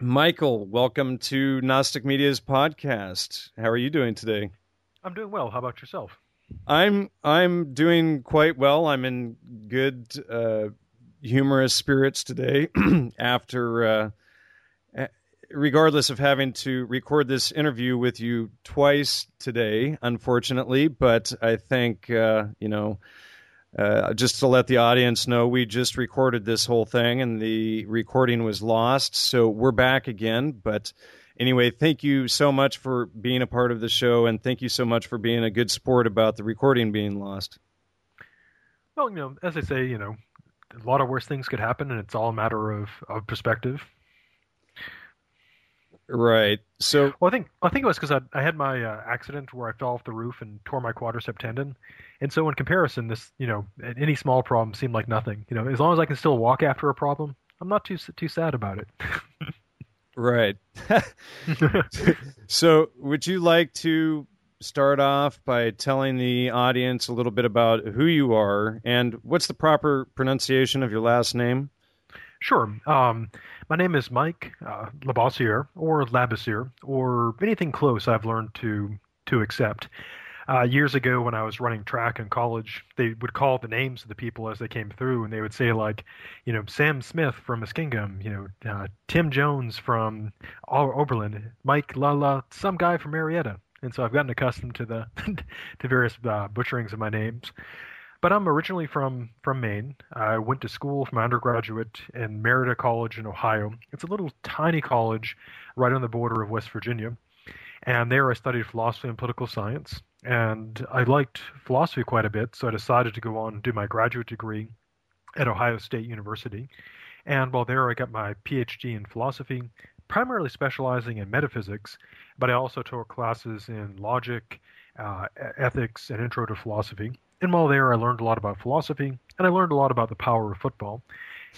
Michael, welcome to Gnostic Media's podcast. How are you doing today? I'm doing well. How about yourself? I'm I'm doing quite well. I'm in good uh, humorous spirits today after uh, regardless of having to record this interview with you twice today, unfortunately. But I think, uh, you know, uh, just to let the audience know, we just recorded this whole thing and the recording was lost. So we're back again. But anyway, thank you so much for being a part of the show and thank you so much for being a good sport about the recording being lost. Well, you know, as I say, you know, a lot of worse things could happen and it's all a matter of, of perspective. Right. So, well, I think I think it was because I, I had my uh, accident where I fell off the roof and tore my quadricep tendon, and so in comparison, this you know any small problem seemed like nothing. You know, as long as I can still walk after a problem, I'm not too too sad about it. right. so, would you like to start off by telling the audience a little bit about who you are and what's the proper pronunciation of your last name? Sure. Um, my name is Mike uh, Labossiere, or Labossiere, or anything close I've learned to to accept. Uh, years ago, when I was running track in college, they would call the names of the people as they came through, and they would say like, you know, Sam Smith from Muskingum, you know, uh, Tim Jones from Oberlin, Mike Lala, some guy from Marietta. And so I've gotten accustomed to the to various uh, butcherings of my names. But I'm originally from from Maine. I went to school for my undergraduate in Marietta College in Ohio. It's a little tiny college right on the border of West Virginia. And there I studied philosophy and political science. And I liked philosophy quite a bit, so I decided to go on and do my graduate degree at Ohio State University. And while there, I got my PhD in philosophy, primarily specializing in metaphysics, but I also took classes in logic, uh, ethics, and intro to philosophy. And while there, I learned a lot about philosophy, and I learned a lot about the power of football.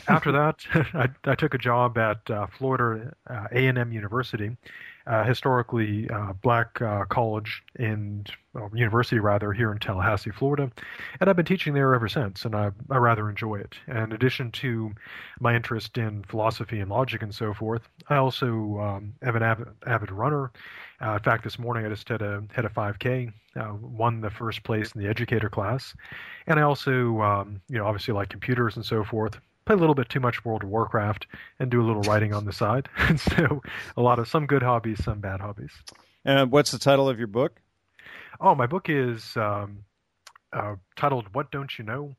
After that, I, I, took a job at uh, Florida uh, A&M University, uh, historically uh, black uh, college and university rather here in Tallahassee, Florida, and I've been teaching there ever since, and I, I rather enjoy it. And in addition to my interest in philosophy and logic and so forth, I also um, am an avid, avid runner. Uh, in fact, this morning I just had a had a 5K, uh, won the first place in the educator class, and I also, um, you know, obviously like computers and so forth play a little bit too much World of Warcraft and do a little writing on the side. And so a lot of some good hobbies, some bad hobbies. And what's the title of your book? Oh, my book is um, uh, titled "What Don't You Know,"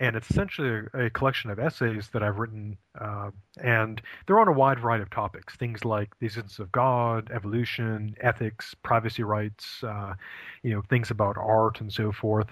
and it's essentially a, a collection of essays that I've written, uh, and they're on a wide variety of topics, things like the existence of God, evolution, ethics, privacy rights, uh, you know, things about art and so forth.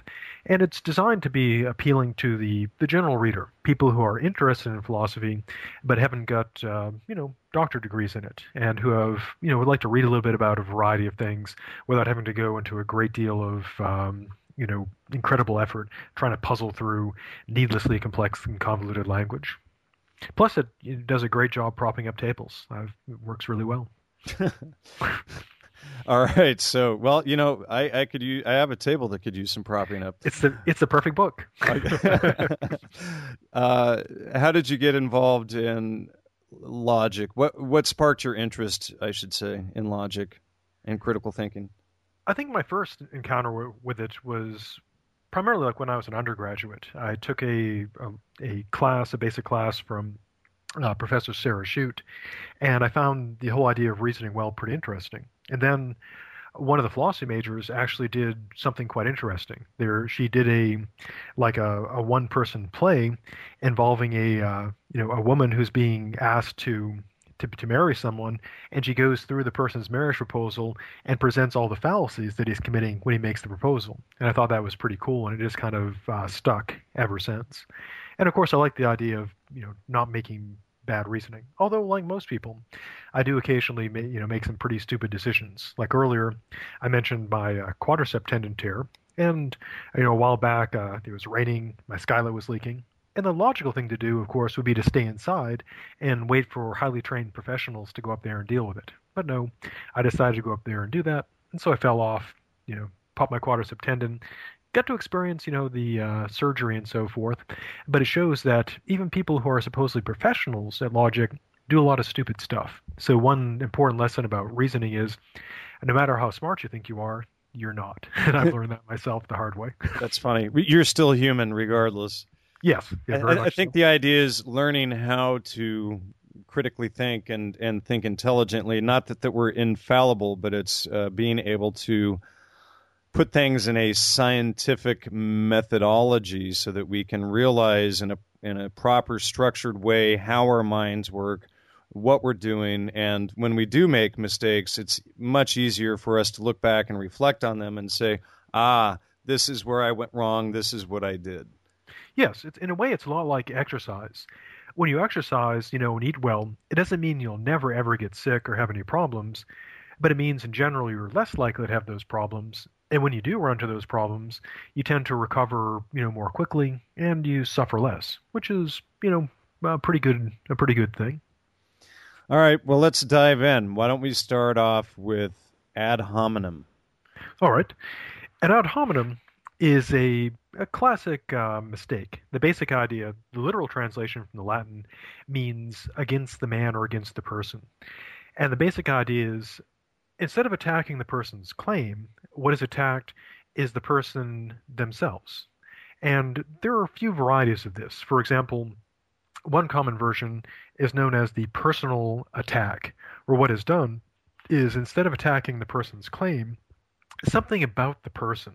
And it's designed to be appealing to the the general reader, people who are interested in philosophy, but haven't got uh, you know doctorate degrees in it, and who have you know would like to read a little bit about a variety of things without having to go into a great deal of um, you know incredible effort trying to puzzle through needlessly complex and convoluted language. Plus, it, it does a great job propping up tables. Uh, it works really well. All right, so well, you know, I, I could use I have a table that could use some propping up. It's the it's the perfect book. uh, how did you get involved in logic? What what sparked your interest, I should say, in logic and critical thinking? I think my first encounter with it was primarily like when I was an undergraduate. I took a a, a class, a basic class from uh, Professor Sarah Schutt, and I found the whole idea of reasoning well pretty interesting. And then one of the philosophy majors actually did something quite interesting. There, she did a like a, a one person play involving a uh, you know a woman who's being asked to to, to marry someone, and she goes through the person's marriage proposal and presents all the fallacies that he's committing when he makes the proposal. And I thought that was pretty cool, and it just kind of uh, stuck ever since. And of course, I like the idea of you know not making bad reasoning. Although, like most people, I do occasionally ma- you know make some pretty stupid decisions. Like earlier, I mentioned my uh, quadricep tendon tear, and you know a while back uh, it was raining, my skylight was leaking. And the logical thing to do, of course, would be to stay inside and wait for highly trained professionals to go up there and deal with it. But no, I decided to go up there and do that, and so I fell off, you know, popped my quadricep tendon, got to experience, you know, the uh, surgery and so forth. But it shows that even people who are supposedly professionals at logic do a lot of stupid stuff. So one important lesson about reasoning is, no matter how smart you think you are, you're not. And I've learned that myself the hard way. That's funny. You're still human, regardless. Yes. Yeah, I, I, think so. the idea is learning how to critically think and, and think intelligently. Not that, that we're infallible, but it's uh, being able to put things in a scientific methodology so that we can realize in a in a proper structured way how our minds work what we're doing and when we do make mistakes it's much easier for us to look back and reflect on them and say ah this is where i went wrong this is what i did yes it's, in a way it's a lot like exercise when you exercise you know and eat well it doesn't mean you'll never ever get sick or have any problems but it means in general you're less likely to have those problems and when you do run into those problems, you tend to recover, you know, more quickly and you suffer less, which is, you know, a pretty good a pretty good thing. All right, well, let's dive in. Why don't we start off with ad hominem? All right. An ad hominem is a, a classic uh, mistake. The basic idea, the literal translation from the Latin, means against the man or against the person. And the basic idea is instead of attacking the person's claim, what is attacked is the person themselves. And there are a few varieties of this. For example, one common version is known as the personal attack, where what is done is instead of attacking the person's claim, something about the person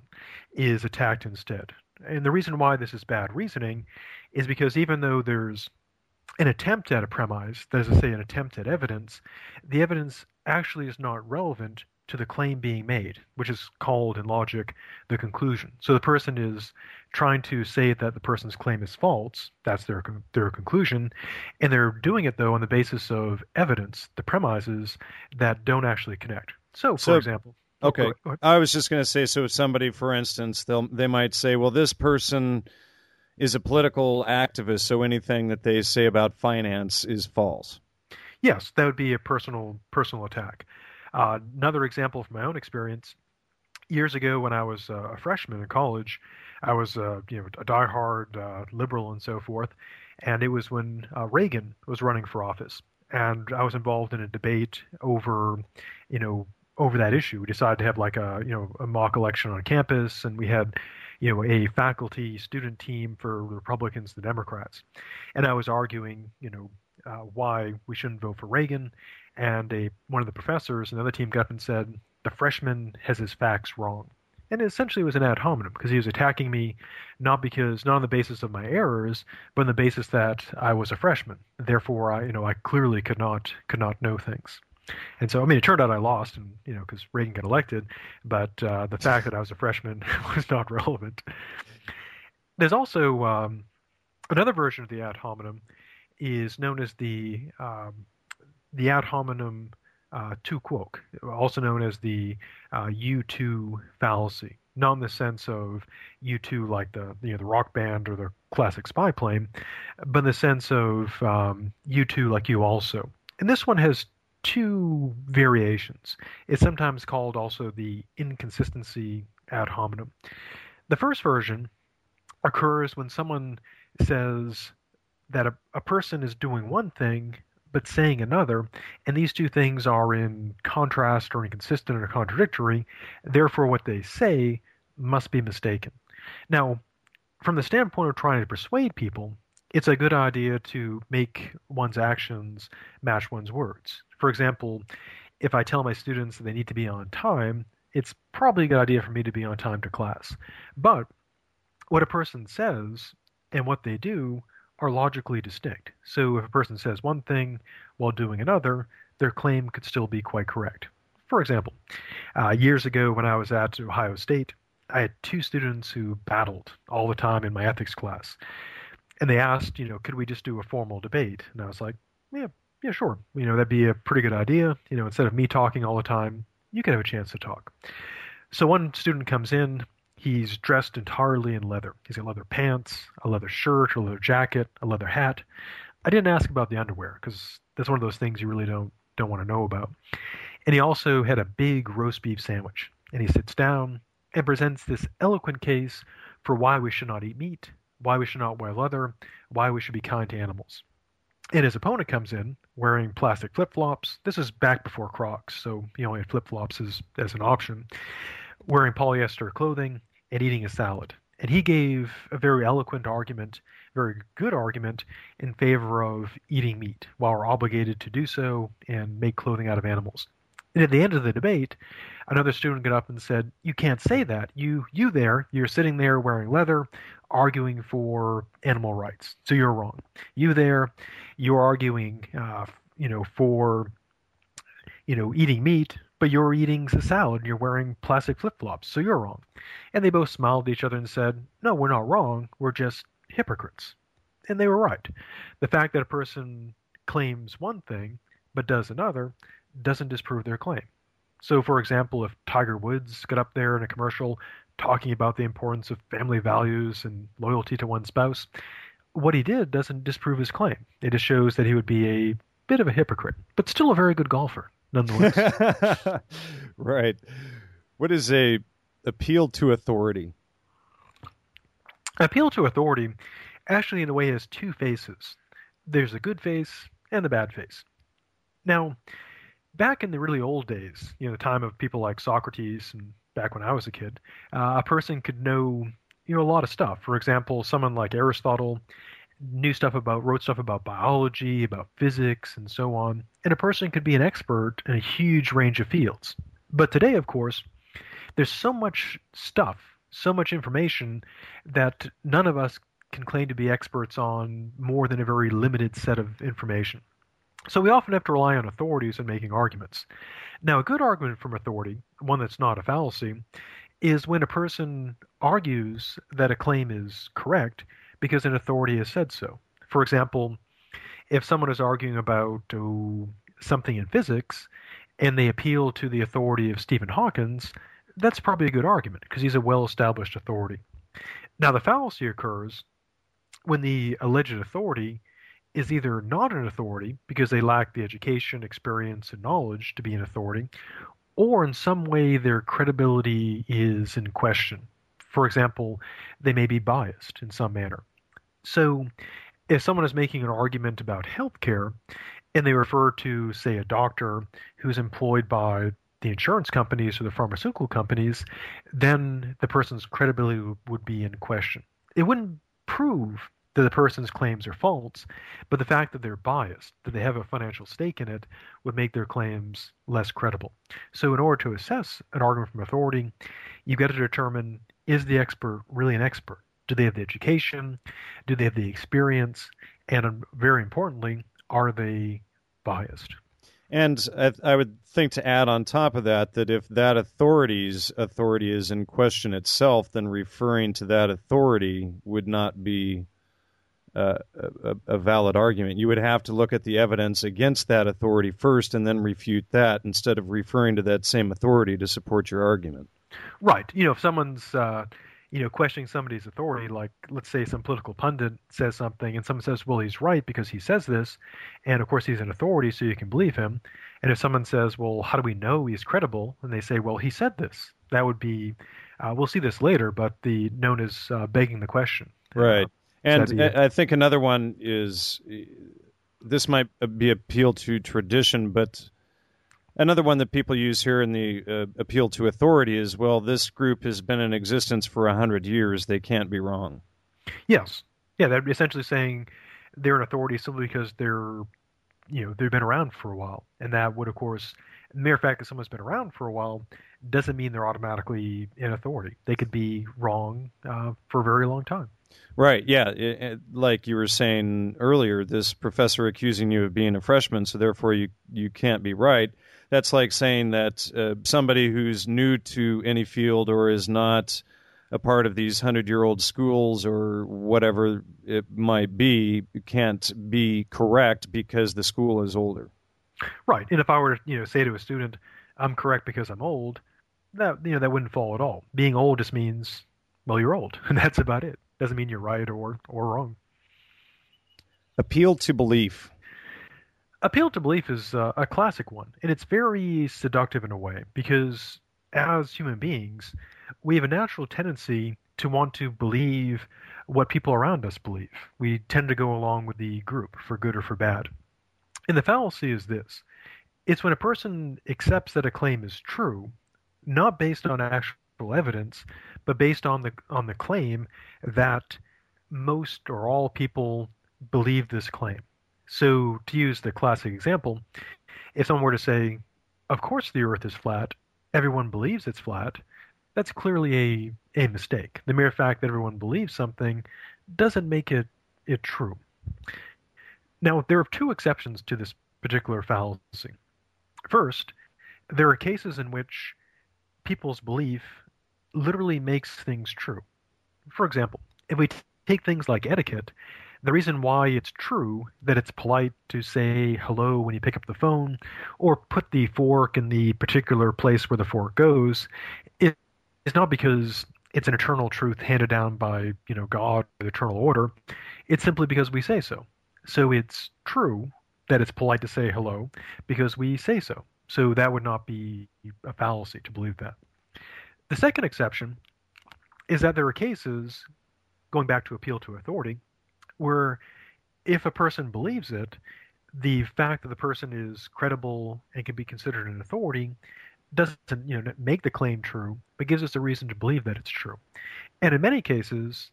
is attacked instead. And the reason why this is bad reasoning is because even though there's an attempt at a premise, that is to say, an attempt at evidence, the evidence actually is not relevant to the claim being made, which is called in logic the conclusion. So the person is trying to say that the person's claim is false. That's their their conclusion, and they're doing it though on the basis of evidence, the premises that don't actually connect. So, for so, example. Okay, go go I was just going to say. So, if somebody, for instance, they'll they might say, "Well, this person." is a political activist, so anything that they say about finance is false. Yes, that would be a personal personal attack. Uh, another example from my own experience: years ago, when I was uh, a freshman in college, I was uh, you know a diehard uh, liberal and so forth, and it was when uh, Reagan was running for office, and I was involved in a debate over, you know, over that issue. We decided to have like a you know a mock election on campus, and we had you know a faculty student team for Republicans, the Democrats, and I was arguing you know uh, why we shouldn't vote for Reagan, and a one of the professors, another team got up and said the freshman has his facts wrong. And it essentially was an ad hominem because he was attacking me not because not on the basis of my errors, but on the basis that I was a freshman. Therefore, I you know I clearly could not could not know things. And so, I mean, it turned out I lost, and you know, because Reagan got elected. But uh, the fact that I was a freshman was not relevant. There's also um, another version of the ad hominem is known as the um, the ad hominem uh, tu quoque, also known as the uh, U2 fallacy. Not in the sense of U2 like the you know the rock band or the classic spy plane, but in the sense of um, U2 like you also. And this one has two variations. It's sometimes called also the inconsistency ad hominem. The first version occurs when someone says that a, a person is doing one thing but saying another, and these two things are in contrast or inconsistent or contradictory, therefore, what they say must be mistaken. Now, from the standpoint of trying to persuade people, it's a good idea to make one's actions match one's words. For example, if I tell my students that they need to be on time, it's probably a good idea for me to be on time to class. But what a person says and what they do are logically distinct. So if a person says one thing while doing another, their claim could still be quite correct. For example, uh, years ago when I was at Ohio State, I had two students who battled all the time in my ethics class. And they asked, you know, could we just do a formal debate? And I was like, yeah, yeah, sure. You know, that'd be a pretty good idea. You know, instead of me talking all the time, you could have a chance to talk. So one student comes in, He's dressed entirely in leather. He's got leather pants, a leather shirt, a leather jacket, a leather hat. I didn't ask about the underwear because that's one of those things you really don't don't want to know about. And he also had a big roast beef sandwich. And he sits down and presents this eloquent case for why we should not eat meat, why we should not wear leather, why we should be kind to animals. And his opponent comes in wearing plastic flip flops. This is back before Crocs, so he only had flip flops as, as an option, wearing polyester clothing and eating a salad. And he gave a very eloquent argument, very good argument, in favor of eating meat while we're obligated to do so and make clothing out of animals. And at the end of the debate, another student got up and said, "You can't say that. You, you there, you're sitting there wearing leather, arguing for animal rights. So you're wrong. You there, you're arguing, uh, you know, for, you know, eating meat, but you're eating a salad and you're wearing plastic flip flops. So you're wrong." And they both smiled at each other and said, "No, we're not wrong. We're just hypocrites." And they were right. The fact that a person claims one thing but does another doesn't disprove their claim. So, for example, if Tiger Woods got up there in a commercial talking about the importance of family values and loyalty to one spouse, what he did doesn't disprove his claim. It just shows that he would be a bit of a hypocrite, but still a very good golfer, nonetheless. right. What is a appeal to authority? Appeal to authority actually, in a way, has two faces. There's the good face and the bad face. Now, back in the really old days, you know, the time of people like Socrates and back when I was a kid, uh, a person could know, you know, a lot of stuff. For example, someone like Aristotle knew stuff about, wrote stuff about biology, about physics, and so on. And a person could be an expert in a huge range of fields. But today, of course, there's so much stuff, so much information that none of us can claim to be experts on more than a very limited set of information. So we often have to rely on authorities in making arguments. Now, a good argument from authority, one that's not a fallacy, is when a person argues that a claim is correct because an authority has said so. For example, if someone is arguing about oh, something in physics and they appeal to the authority of Stephen Hawkins, that's probably a good argument because he's a well established authority. Now, the fallacy occurs when the alleged authority is either not an authority because they lack the education, experience, and knowledge to be an authority, or in some way their credibility is in question. For example, they may be biased in some manner. So, if someone is making an argument about healthcare and they refer to, say, a doctor who's employed by the insurance companies or the pharmaceutical companies, then the person's credibility would be in question. It wouldn't prove that the person's claims are false, but the fact that they're biased, that they have a financial stake in it, would make their claims less credible. So, in order to assess an argument from authority, you've got to determine is the expert really an expert? Do they have the education? Do they have the experience? And um, very importantly, are they biased? And I, I, would think to add on top of that that if that authority's authority is in question itself, then referring to that authority would not be uh, a, a, valid argument. You would have to look at the evidence against that authority first and then refute that instead of referring to that same authority to support your argument. Right. You know, if someone's uh, you know questioning somebody's authority, like let's say some political pundit says something and someone says, "Well, he's right because he says this," and of course he's an authority, so you can believe him. And if someone says, "Well, how do we know he's credible?" and they say, "Well, he said this," that would be uh, we'll see this later, but the known as uh, begging the question. Right. And I think another one is this might be appeal to tradition, but another one that people use here in the uh, appeal to authority is well, this group has been in existence for a hundred years; they can't be wrong. Yes, yeah, they're essentially saying they're an authority simply because they're, you know, they've been around for a while, and that would, of course, the mere fact that someone's been around for a while doesn't mean they're automatically in authority. They could be wrong uh, for a very long time. Right. Yeah. It, it, like you were saying earlier, this professor accusing you of being a freshman, so therefore you you can't be right. That's like saying that uh, somebody who's new to any field or is not a part of these hundred year old schools or whatever it might be can't be correct because the school is older. Right. And if I were to you know say to a student, I'm correct because I'm old, that you know that wouldn't fall at all. Being old just means well you're old, and that's about it doesn't mean you're right or or wrong. Appeal to belief. Appeal to belief is uh, a classic one, and it's very seductive in a way because as human beings, we have a natural tendency to want to believe what people around us believe. We tend to go along with the group, for good or for bad. And the fallacy is this it's when a person accepts that a claim is true, not based on actual evidence, but based on the on the claim that most or all people believe this claim. So to use the classic example, if someone were to say, "Of course the Earth is flat," everyone believes it's flat. That's clearly a a mistake. The mere fact that everyone believes something doesn't make it it true. Now there are two exceptions to this particular fallacy. First, there are cases in which people's belief literally makes things true. For example, if we take things like etiquette, the reason why it's true that it's polite to say hello when you pick up the phone or put the fork in the particular place where the fork goes is not because it's an eternal truth handed down by, you know, God or the eternal order. It's simply because we say so. So it's true that it's polite to say hello because we say so. So that would not be a fallacy to believe that. The second exception is that there are cases, going back to appeal to authority, where if a person believes it, the fact that the person is credible and can be considered an authority doesn't you know make the claim true, but gives us a reason to believe that it's true. And in many cases,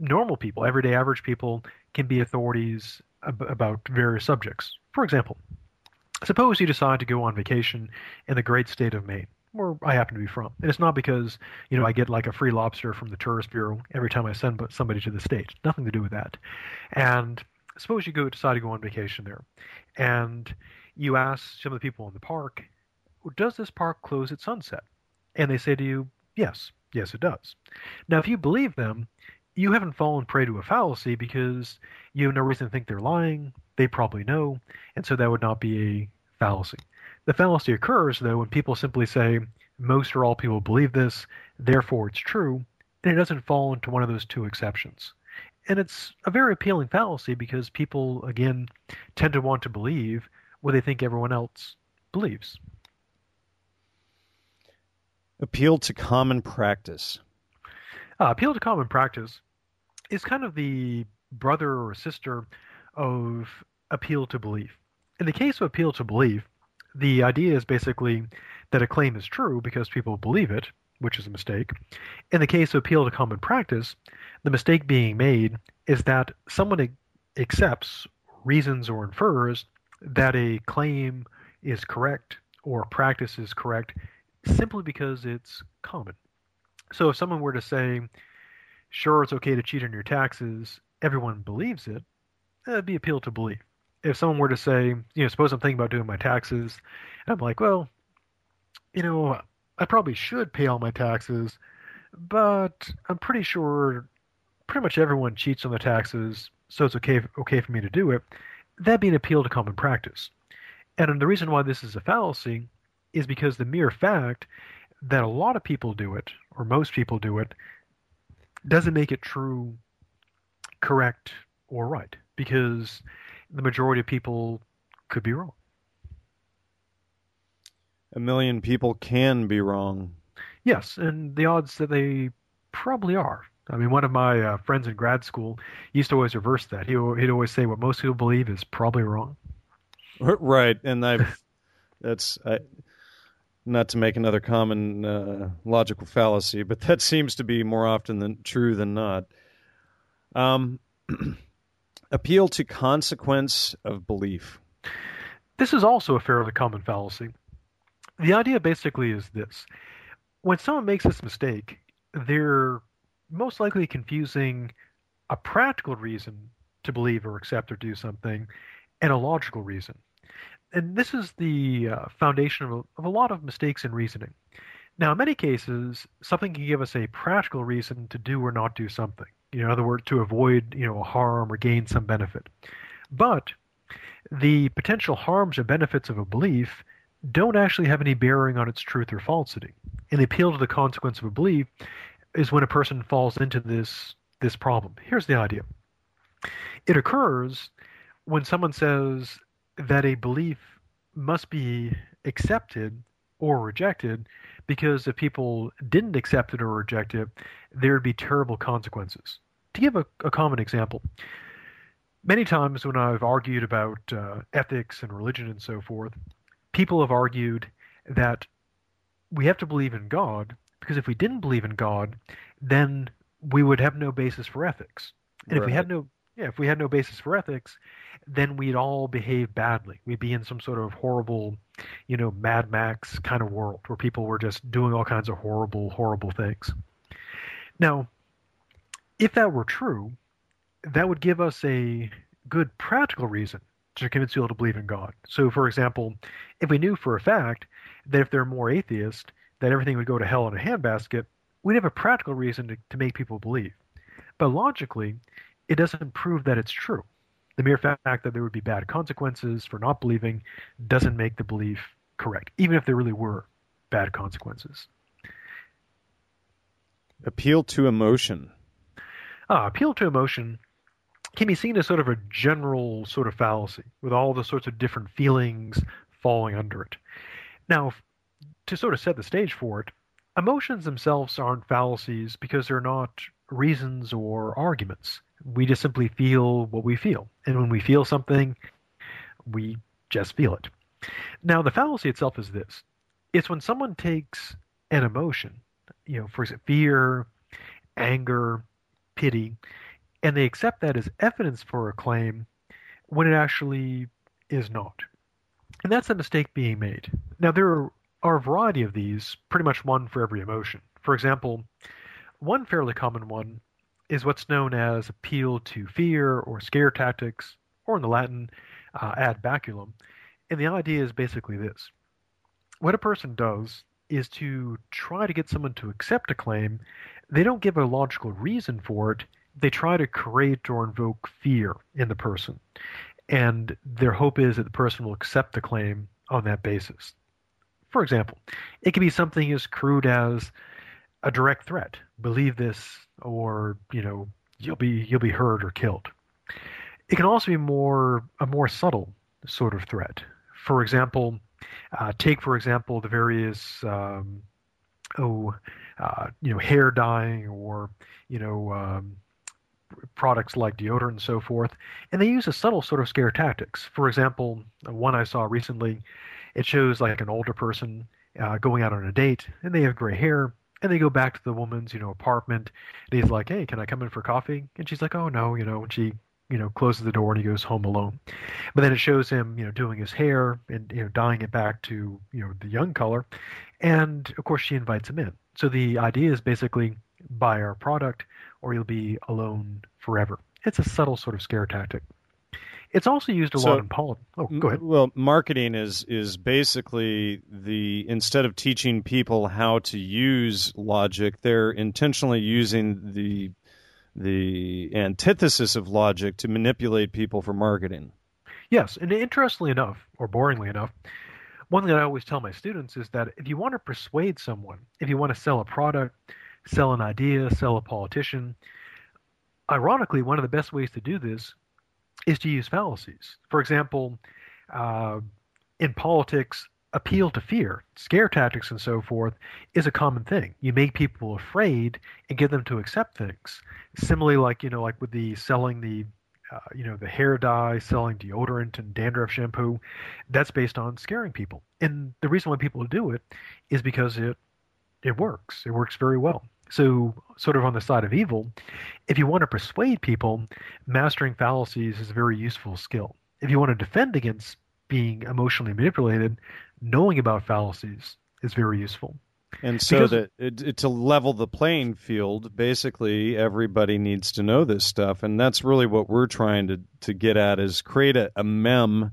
normal people, everyday average people, can be authorities ab- about various subjects. For example, suppose you decide to go on vacation in the great state of Maine, where I happen to be from. And it's not because, you know, I get like a free lobster from the tourist bureau every time I send somebody to the state. Nothing to do with that. And suppose you go decide to go on vacation there, and you ask some of the people in the park, does this park close at sunset? And they say to you, yes, yes, it does. Now, if you believe them, you haven't fallen prey to a fallacy because you have no reason to think they're lying. They probably know, and so that would not be a fallacy. The fallacy occurs, though, when people simply say, most or all people believe this, therefore it's true, and it doesn't fall into one of those two exceptions. And it's a very appealing fallacy because people, again, tend to want to believe what they think everyone else believes. Appeal to common practice. Uh, appeal to common practice is kind of the brother or sister of appeal to belief. In the case of appeal to belief, the idea is basically that a claim is true because people believe it, which is a mistake. In the case of appeal to common practice, the mistake being made is that someone accepts, reasons, or infers that a claim is correct or practice is correct simply because it's common. So if someone were to say, sure, it's okay to cheat on your taxes, everyone believes it, that'd be appeal to belief. If someone were to say, you know, suppose I'm thinking about doing my taxes, and I'm like, well, you know, I probably should pay all my taxes, but I'm pretty sure pretty much everyone cheats on the taxes, so it's okay okay for me to do it. That'd be an appeal to common practice. And the reason why this is a fallacy is because the mere fact that a lot of people do it, or most people do it, doesn't make it true, correct, or right. Because the majority of people could be wrong. A million people can be wrong. Yes, and the odds that they probably are. I mean, one of my uh, friends in grad school used to always reverse that. He, he'd always say what most people believe is probably wrong. Right, and I've that's I, not to make another common uh, logical fallacy, but that seems to be more often than true than not. Um, appeal to consequence of belief. This is also a fairly common fallacy. The idea basically is this when someone makes this mistake, they're most likely confusing a practical reason to believe or accept or do something and a logical reason. And this is the uh, foundation of a, of a lot of mistakes in reasoning. Now, in many cases, something can give us a practical reason to do or not do something. You know, in other words, to avoid you know a harm or gain some benefit. But the potential harms or benefits of a belief don't actually have any bearing on its truth or falsity. And the appeal to the consequence of a belief is when a person falls into this this problem. Here's the idea. It occurs when someone says that a belief must be accepted or rejected because if people didn't accept it or reject it, there would be terrible consequences. To give a, a common example, many times when I've argued about uh, ethics and religion and so forth, people have argued that we have to believe in God because if we didn't believe in God, then we would have no basis for ethics. And right. if we had no yeah, if we had no basis for ethics, then we'd all behave badly. We'd be in some sort of horrible, you know, Mad Max kind of world where people were just doing all kinds of horrible, horrible things. Now, if that were true, that would give us a good practical reason to convince people to believe in God. So, for example, if we knew for a fact that if there are more atheists, that everything would go to hell in a handbasket, we'd have a practical reason to, to make people believe. But logically, it doesn't prove that it's true. The mere fact that there would be bad consequences for not believing doesn't make the belief correct, even if there really were bad consequences. Appeal to emotion. Ah, appeal to emotion can be seen as sort of a general sort of fallacy, with all the sorts of different feelings falling under it. Now, to sort of set the stage for it, emotions themselves aren't fallacies because they're not reasons or arguments. We just simply feel what we feel. And when we feel something, we just feel it. Now, the fallacy itself is this it's when someone takes an emotion, you know, for example, fear, anger, pity, and they accept that as evidence for a claim when it actually is not. And that's a mistake being made. Now, there are, a variety of these, pretty much one for every emotion. For example, one fairly common one is what's known as appeal to fear or scare tactics, or in the Latin, uh, ad baculum. And the idea is basically this what a person does is to try to get someone to accept a claim. They don't give a logical reason for it, they try to create or invoke fear in the person. And their hope is that the person will accept the claim on that basis. For example, it could be something as crude as a direct threat. Believe this, or you know, you'll be you'll be hurt or killed. It can also be more a more subtle sort of threat. For example, uh, take for example the various um, oh uh, you know hair dyeing or you know um, products like deodorant and so forth, and they use a subtle sort of scare tactics. For example, one I saw recently, it shows like an older person uh, going out on a date, and they have gray hair, and they go back to the woman's, you know, apartment, and he's like, "Hey, can I come in for coffee?" And she's like, "Oh no," you know, and she you know closes the door and he goes home alone but then it shows him you know doing his hair and you know dyeing it back to you know the young color and of course she invites him in so the idea is basically buy our product or you'll be alone forever. It's a subtle sort of scare tactic. It's also used a so, lot in politics. Oh, go ahead. Well, marketing is is basically the instead of teaching people how to use logic, they're intentionally using the the antithesis of logic to manipulate people for marketing. Yes, and interestingly enough, or boringly enough, one thing I always tell my students is that if you want to persuade someone, if you want to sell a product, sell an idea, sell a politician. Ironically, one of the best ways to do this is to use fallacies. For example, uh, in politics, appeal to fear, scare tactics, and so forth is a common thing. You make people afraid and get them to accept things. Similarly, like you know, like with the selling the uh, you know the hair dye, selling deodorant and dandruff shampoo, that's based on scaring people. And the reason why people do it is because it it works. It works very well. So, sort of on the side of evil, if you want to persuade people, mastering fallacies is a very useful skill. If you want to defend against being emotionally manipulated, knowing about fallacies is very useful. And so because, that it, it, to level the playing field, basically everybody needs to know this stuff, and that's really what we're trying to to get at is create a, a meme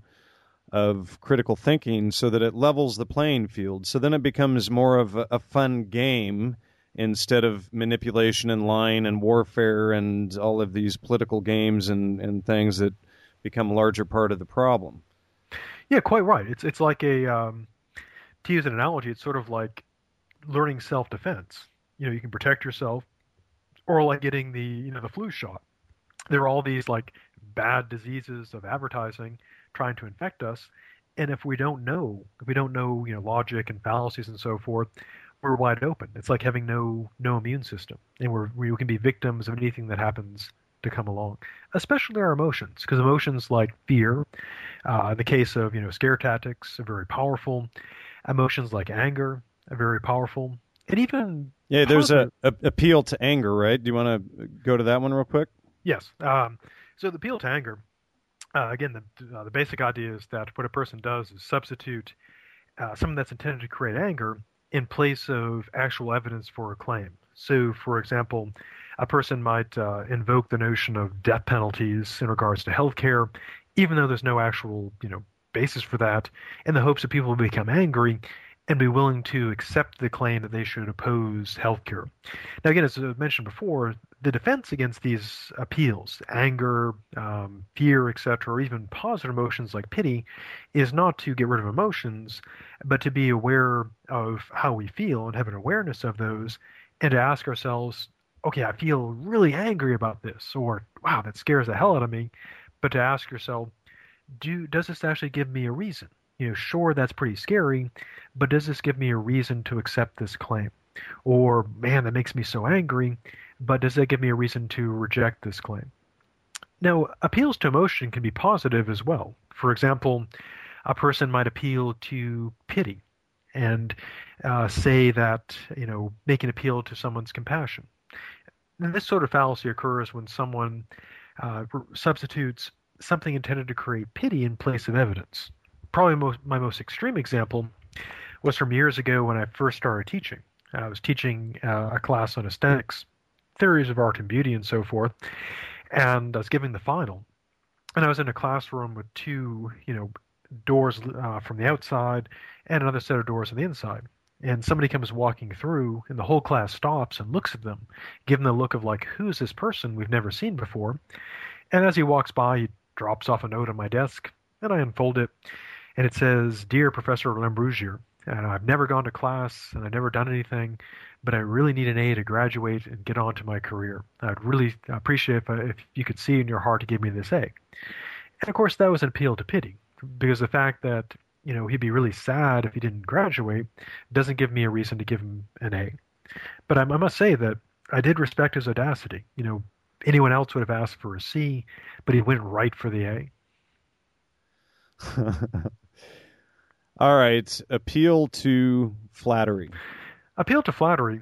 of critical thinking so that it levels the playing field. So then it becomes more of a, a fun game instead of manipulation and lying and warfare and all of these political games and, and things that become a larger part of the problem. Yeah, quite right. It's it's like a um, to use an analogy, it's sort of like learning self defense. You know, you can protect yourself, or like getting the you know the flu shot. There are all these like bad diseases of advertising trying to infect us. And if we don't know, if we don't know, you know, logic and fallacies and so forth, we're wide open. It's like having no no immune system, and we're we can be victims of anything that happens to come along, especially our emotions, because emotions like fear, uh, in the case of you know scare tactics, very powerful. Emotions like anger very powerful, and even yeah, there's a, a, appeal to anger, right? Do you want to go to that one real quick? Yes. Um, so the appeal to anger, uh, again, the uh, the basic idea is that what a person does is substitute uh, something that's intended to create anger in place of actual evidence for a claim. So, for example, a person might uh, invoke the notion of death penalties in regards to healthcare, even though there's no actual, you know, basis for that, in the hopes that people will become angry and be willing to accept the claim that they should oppose health care. Now, again, as I mentioned before, the defense against these appeals, anger, um, fear, etc., or even positive emotions like pity, is not to get rid of emotions, but to be aware of how we feel and have an awareness of those, and to ask ourselves, okay, I feel really angry about this, or wow, that scares the hell out of me. But to ask yourself, do does this actually give me a reason? You know, sure, that's pretty scary, but does this give me a reason to accept this claim? Or, man, that makes me so angry, but does that give me a reason to reject this claim? Now, appeals to emotion can be positive as well. For example, a person might appeal to pity and uh, say that, you know, make an appeal to someone's compassion. And this sort of fallacy occurs when someone uh, substitutes something intended to create pity in place of evidence. Probably most, my most extreme example was from years ago when I first started teaching. I was teaching uh, a class on aesthetics, theories of art and beauty, and so forth, and I was giving the final. And I was in a classroom with two, you know, doors uh, from the outside and another set of doors on the inside. And somebody comes walking through, and the whole class stops and looks at them, giving the look of like, "Who is this person we've never seen before?" And as he walks by, he drops off a note on my desk, and I unfold it, and it says, "Dear Professor Labossiere, and uh, I've never gone to class and I've never done anything, but I really need an A to graduate and get on to my career. I'd really appreciate if, uh, if you could see in your heart to give me this A. And of course, that was an appeal to pity because the fact that you know he'd be really sad if he didn't graduate doesn't give me a reason to give him an A. But I, I must say that I did respect his audacity. You know, anyone else would have asked for a C, but he went right for the A. All right. Appeal to flattery. Appeal to flattery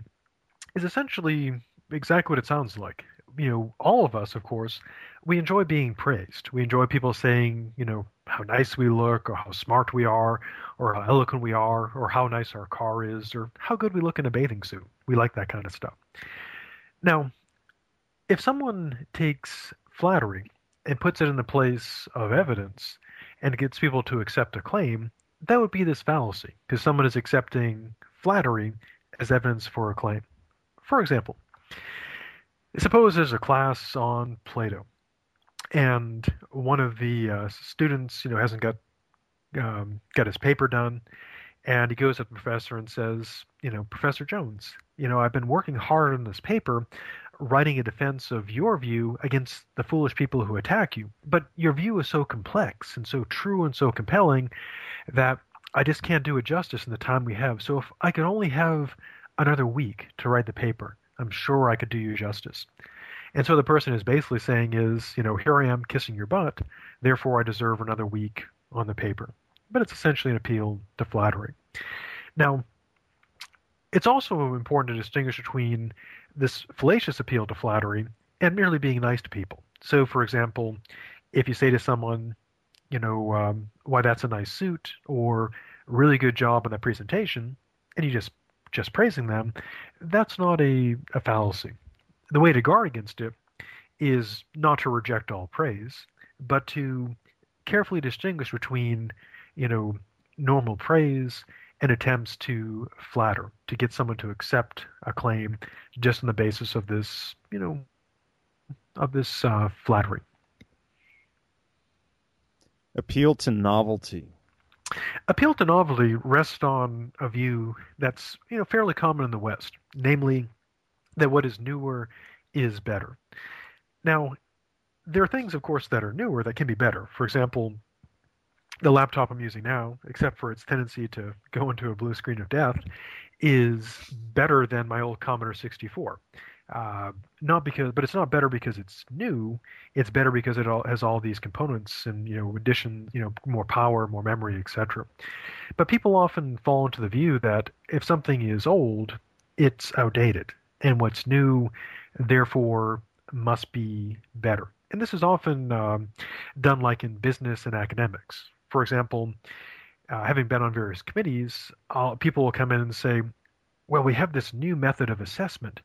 is essentially exactly what it sounds like. You know, all of us, of course, we enjoy being praised. We enjoy people saying, you know, how nice we look, or how smart we are, or how eloquent we are, or how nice our car is, or how good we look in a bathing suit. We like that kind of stuff. Now, if someone takes flattery and puts it in the place of evidence and gets people to accept a claim, that would be this fallacy, because someone is accepting flattery as evidence for a claim. For example, suppose there's a class on Plato, and one of the uh, students, you know, hasn't got um, got his paper done, and he goes up to the professor and says, you know, Professor Jones, you know, I've been working hard on this paper, writing a defense of your view against the foolish people who attack you. But your view is so complex and so true and so compelling that I just can't do it justice in the time we have. So if I could only have another week to write the paper, I'm sure I could do you justice. And so the person is basically saying is, you know, here I am kissing your butt, therefore I deserve another week on the paper. But it's essentially an appeal to flattery. Now, it's also important to distinguish between this fallacious appeal to flattery and merely being nice to people. So, for example, if you say to someone, you know, um, why that's a nice suit or really good job on that presentation, and you just just praising them, that's not a, a fallacy. The way to guard against it is not to reject all praise, but to carefully distinguish between, you know, normal praise and attempts to flatter, to get someone to accept a claim just on the basis of this, you know, of this uh, flattery. Appeal to novelty. Appeal to novelty rests on a view that's you know fairly common in the West, namely that what is newer is better. Now, there are things, of course, that are newer that can be better. For example, the laptop I'm using now, except for its tendency to go into a blue screen of death, is better than my old Commodore 64. Uh, not because, but it's not better because it's new. It's better because it all has all these components and you know, addition, you know, more power, more memory, etc. But people often fall into the view that if something is old, it's outdated, and what's new, therefore, must be better. And this is often um, done like in business and academics. For example, uh, having been on various committees, uh, people will come in and say, well, we have this new method of assessment,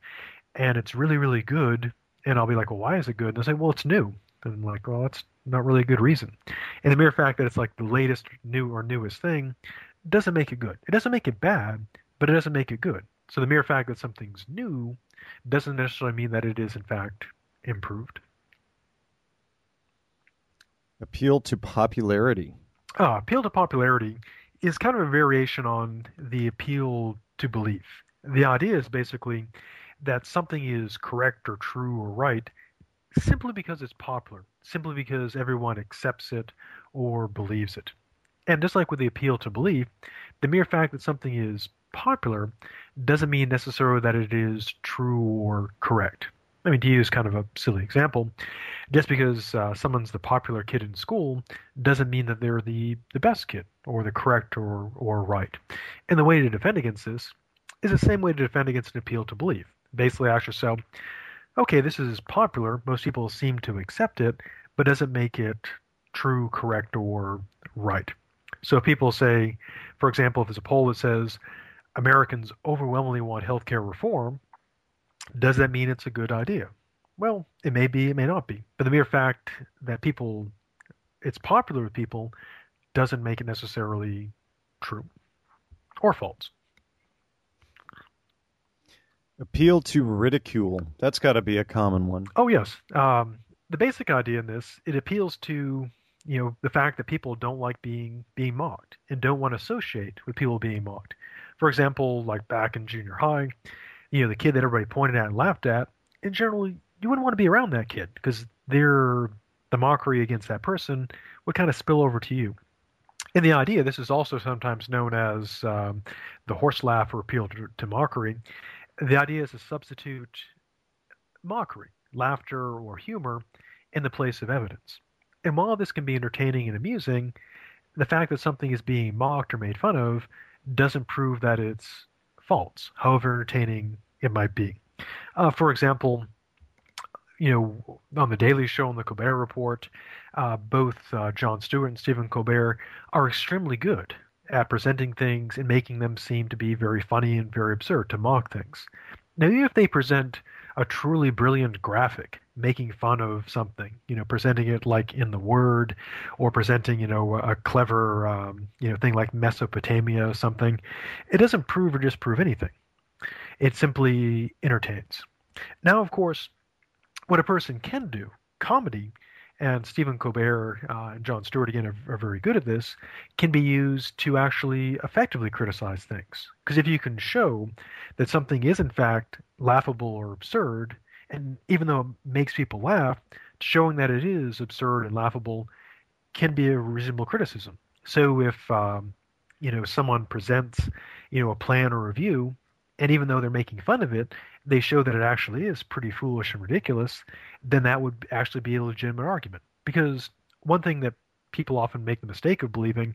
and it's really, really good. And I'll be like, well, why is it good? And they'll say, well, it's new. And I'm like, well, that's not really a good reason. And the mere fact that it's like the latest, new, or newest thing doesn't make it good. It doesn't make it bad, but it doesn't make it good. So the mere fact that something's new doesn't necessarily mean that it is, in fact, improved. Appeal to popularity. Uh, appeal to popularity is kind of a variation on the appeal to belief. The idea is basically that something is correct or true or right simply because it's popular, simply because everyone accepts it or believes it. And just like with the appeal to belief, the mere fact that something is popular doesn't mean necessarily that it is true or correct. I mean, to use kind of a silly example, just because uh, someone's the popular kid in school doesn't mean that they're the, the best kid or the correct or, or right. And the way to defend against this is the same way to defend against an appeal to belief. Basically, ask yourself, okay, this is popular. Most people seem to accept it, but does it make it true, correct, or right? So if people say, for example, if there's a poll that says Americans overwhelmingly want healthcare reform, does that mean it's a good idea? Well, it may be, it may not be. But the mere fact that people, it's popular with people, doesn't make it necessarily true or false. Appeal to ridicule. That's got to be a common one. Oh yes. Um, the basic idea in this, it appeals to you know the fact that people don't like being being mocked and don't want to associate with people being mocked. For example, like back in junior high, you know the kid that everybody pointed at and laughed at, in general, you wouldn't want to be around that kid because they're the mockery against that person would kind of spill over to you. And the idea, this is also sometimes known as um, the horse laugh or appeal to, to mockery. The idea is to substitute mockery, laughter, or humor in the place of evidence. And while this can be entertaining and amusing, the fact that something is being mocked or made fun of doesn't prove that it's false, however entertaining it might be. Uh, for example, you know, on the Daily Show and the Colbert Report, uh, both uh, Jon Stewart and Stephen Colbert are extremely good at presenting things and making them seem to be very funny and very absurd, to mock things. Now, even if they present a truly brilliant graphic making fun of something, you know, presenting it like in the Word, or presenting, you know, a clever, um, you know, thing like Mesopotamia or something, it doesn't prove or disprove anything. It simply entertains. Now, of course, what a person can do, comedy, and Stephen Colbert uh, and Jon Stewart again are, are, very good at this, can be used to actually effectively criticize things. Because if you can show that something is in fact laughable or absurd, and even though it makes people laugh, showing that it is absurd and laughable can be a reasonable criticism. So if um, you know someone presents you know a plan or a view, and even though they're making fun of it, they show that it actually is pretty foolish and ridiculous, then that would actually be a legitimate argument. Because one thing that people often make the mistake of believing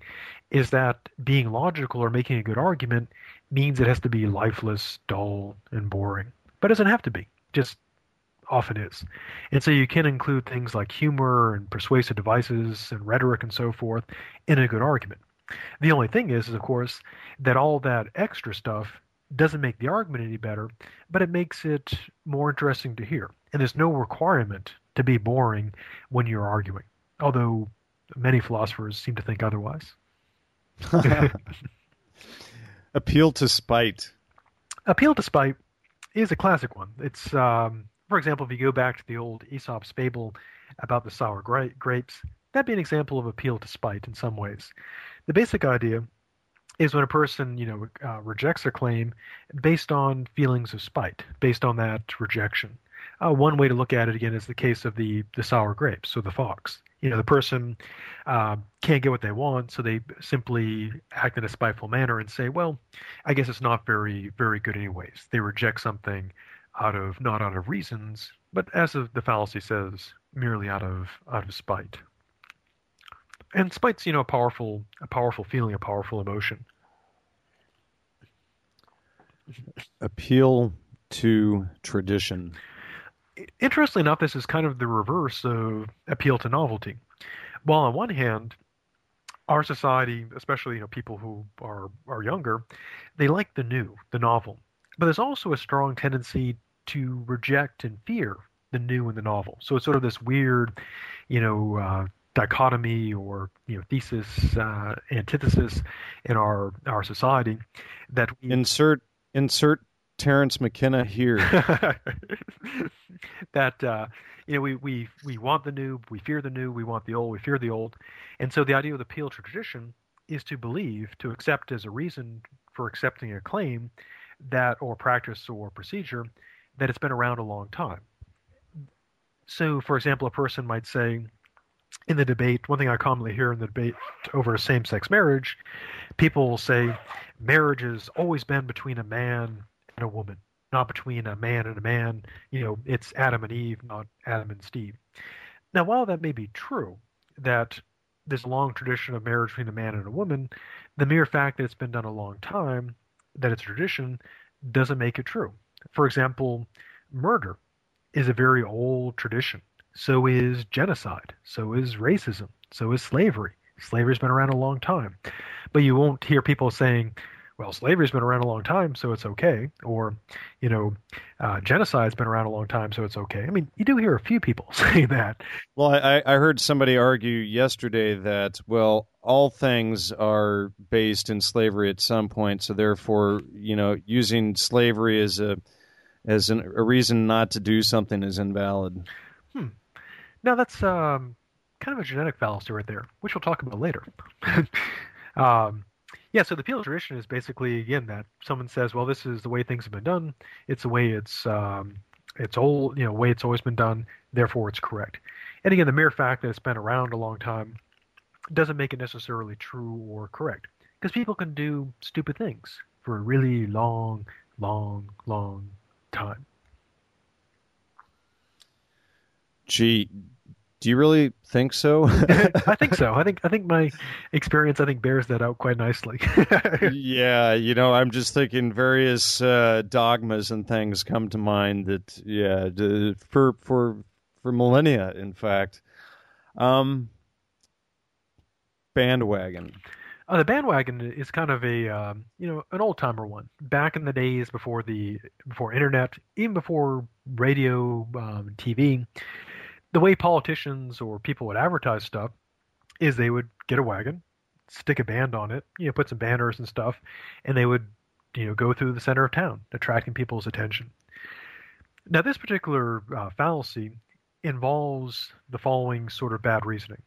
is that being logical or making a good argument means it has to be lifeless, dull, and boring. But it doesn't have to be. Just often is. And so you can include things like humor and persuasive devices and rhetoric and so forth in a good argument. The only thing is, is of course, that all that extra stuff doesn't make the argument any better, but it makes it more interesting to hear. And there's no requirement to be boring when you're arguing, although many philosophers seem to think otherwise. Appeal to spite. Appeal to spite is a classic one. It's, um, for example, if you go back to the old Aesop's fable about the sour gra- grapes, that'd be an example of appeal to spite in some ways. The basic idea is when a person, you know, uh, rejects a claim based on feelings of spite, based on that rejection. Uh, one way to look at it again is the case of the the sour grapes, so the fox. You know, the person uh, can't get what they want, so they simply act in a spiteful manner and say, "Well, I guess it's not very, very good anyways." They reject something out of not out of reasons, but as the fallacy says, merely out of out of spite. And spite's, you know, a powerful, a powerful feeling, a powerful emotion. Appeal to tradition. Interestingly enough, this is kind of the reverse of appeal to novelty. While on one hand, our society, especially you know people who are are younger, they like the new, the novel. But there's also a strong tendency to reject and fear the new and the novel. So it's sort of this weird, you know, uh, dichotomy or you know thesis uh, antithesis in our our society that we insert insert Terence McKenna here. that uh, you know we, we we want the new, we fear the new, we want the old, we fear the old, and so the idea of the appeal to tradition is to believe, to accept as a reason for accepting a claim that or practice or procedure that it's been around a long time. So, for example, a person might say, in the debate, one thing I commonly hear in the debate over same sex marriage, people will say marriage has always been between a man and a woman, not between a man and a man. You know, it's Adam and Eve, not Adam and Steve. Now, while that may be true, that a long tradition of marriage between a man and a woman, the mere fact that it's been done a long time, that it's a tradition, doesn't make it true. For example, murder is a very old tradition. So is genocide. So is racism. So is slavery. Slavery's been around a long time. But you won't hear people saying, well, slavery's been around a long time, so it's okay. Or, you know, uh, genocide's been around a long time, so it's okay. I mean, you do hear a few people say that. Well, I, I heard somebody argue yesterday that, well, all things are based in slavery at some point, so therefore, you know, using slavery as a as an, a reason not to do something is invalid. Now that's um, kind of a genetic fallacy right there, which we'll talk about later. um, yeah, so the appeal tradition is basically again that someone says, "Well, this is the way things have been done. It's the way it's um, it's old, you know, way it's always been done. Therefore, it's correct." And again, the mere fact that it's been around a long time doesn't make it necessarily true or correct, because people can do stupid things for a really long, long, long time. Gee, do you really think so? I think so. I think I think my experience I think bears that out quite nicely. yeah, you know, I'm just thinking various uh, dogmas and things come to mind that yeah, for for for millennia, in fact. Um, bandwagon. Uh, the bandwagon is kind of a um, you know an old timer one. Back in the days before the before internet, even before radio, um, TV, the way politicians or people would advertise stuff is they would get a wagon, stick a band on it, you know, put some banners and stuff, and they would you know go through the center of town, attracting people's attention. Now, this particular uh, fallacy involves the following sort of bad reasoning.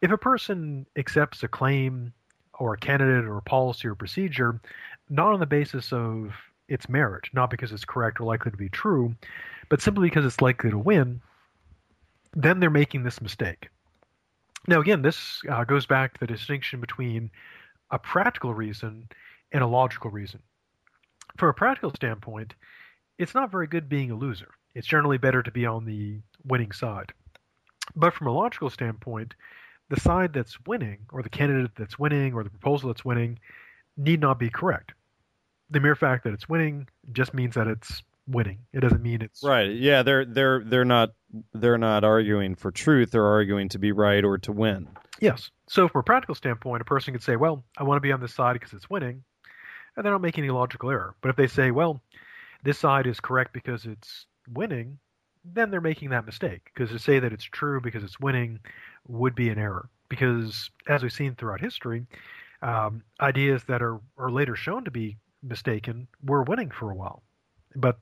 If a person accepts a claim or a candidate or a policy or procedure, not on the basis of its merit, not because it's correct or likely to be true, but simply because it's likely to win, then they're making this mistake. Now, again, this uh, goes back to the distinction between a practical reason and a logical reason. From a practical standpoint, it's not very good being a loser. It's generally better to be on the winning side. But from a logical standpoint, the side that's winning, or the candidate that's winning, or the proposal that's winning, need not be correct. The mere fact that it's winning just means that it's winning. It doesn't mean it's right. Yeah, they're they're they're not they're not arguing for truth. They're arguing to be right or to win. Yes. So from a practical standpoint, a person could say, "Well, I want to be on this side because it's winning," and they don't make any logical error. But if they say, "Well, this side is correct because it's winning," then they're making that mistake. Because to say that it's true because it's winning would be an error. Because as we've seen throughout history, um, ideas that are, are later shown to be mistaken were winning for a while. But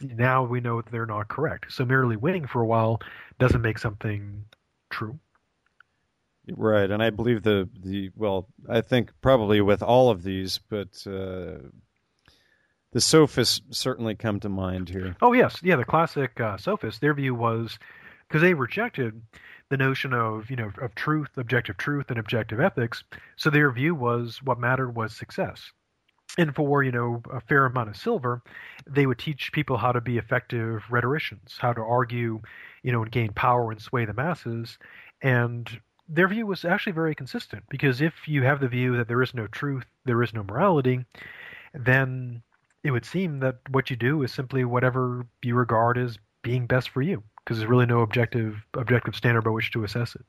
now we know that they're not correct. So merely winning for a while doesn't make something true. Right, and I believe the the well, I think probably with all of these, but uh, the sophists certainly come to mind here. Oh yes, yeah, the classic uh, sophists. Their view was because they rejected the notion of you know of truth, objective truth, and objective ethics. So their view was what mattered was success. And for you know a fair amount of silver, they would teach people how to be effective rhetoricians, how to argue, you know, and gain power and sway the masses. And their view was actually very consistent because if you have the view that there is no truth, there is no morality, then it would seem that what you do is simply whatever you regard as being best for you because there's really no objective objective standard by which to assess it.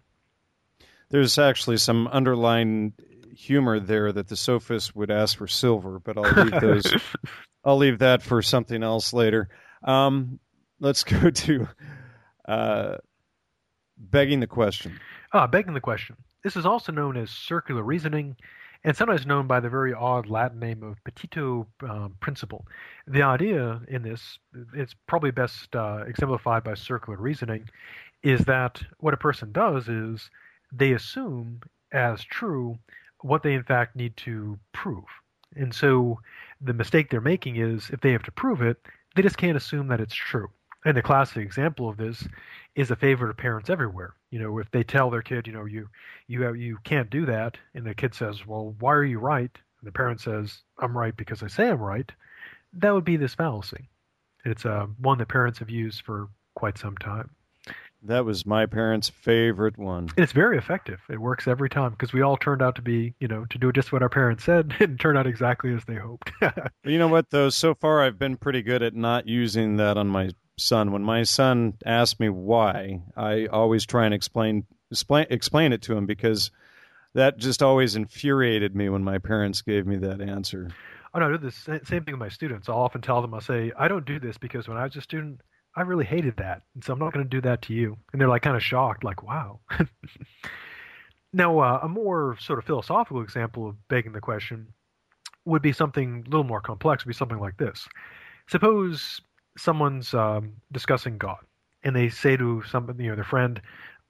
There's actually some underlying humor there that the sophists would ask for silver, but I'll leave those. I'll leave that for something else later. Um, let's go to uh, begging the question. Ah, begging the question. This is also known as circular reasoning, and sometimes known by the very odd Latin name of petitio um, principii. The idea in this, it's probably best uh, exemplified by circular reasoning, is that what a person does is they assume as true what they in fact need to prove. And so the mistake they're making is if they have to prove it, they just can't assume that it's true. And the classic example of this is a favorite of parents everywhere. You know, if they tell their kid, you know, you you you can't do that, and the kid says, "Well, why are you right?" and the parent says, "I'm right because I say I'm right," that would be this fallacy. It's uh, one that parents have used for quite some time. That was my parents' favorite one. And it's very effective. It works every time because we all turned out to be, you know, to do just what our parents said and turn out exactly as they hoped. you know what, though? So far, I've been pretty good at not using that on my son. When my son asks me why, I always try and explain explain, explain it to him because that just always infuriated me when my parents gave me that answer. Oh no, I do the same thing with my students. I'll often tell them, I'll say, I don't do this because when I was a student, I really hated that, so I'm not going to do that to you. And they're like kind of shocked, like, wow. now, uh, a more sort of philosophical example of begging the question would be something a little more complex. Would be something like this: Suppose someone's um, discussing God, and they say to somebody, you know, their friend,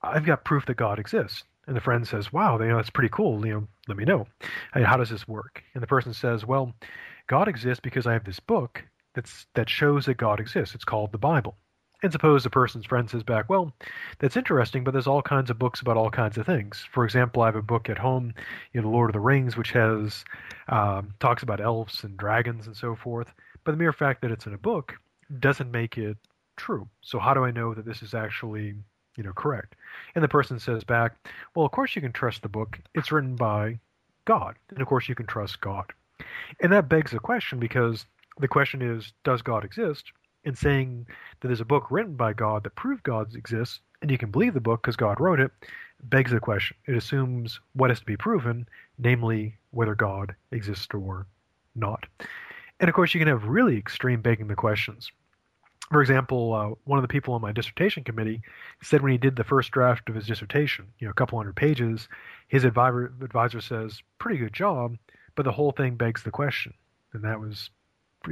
"I've got proof that God exists." And the friend says, "Wow, you know, that's pretty cool. You know, let me know. How does this work?" And the person says, "Well, God exists because I have this book that's that shows that God exists. It's called the Bible. And suppose the person's friend says back, well, that's interesting, but there's all kinds of books about all kinds of things. For example, I have a book at home, you know, The Lord of the Rings, which has um, talks about elves and dragons and so forth. But the mere fact that it's in a book doesn't make it true. So how do I know that this is actually, you know, correct? And the person says back, well, of course you can trust the book. It's written by God, and of course you can trust God. And that begs the question because the question is, does God exist? And saying that there's a book written by God that proves God exists, and you can believe the book because God wrote it, begs the question. It assumes what is to be proven, namely whether God exists or not. And of course, you can have really extreme begging the questions. For example, uh, one of the people on my dissertation committee said when he did the first draft of his dissertation, you know, a couple hundred pages, his advisor, advisor says, pretty good job, but the whole thing begs the question. And that was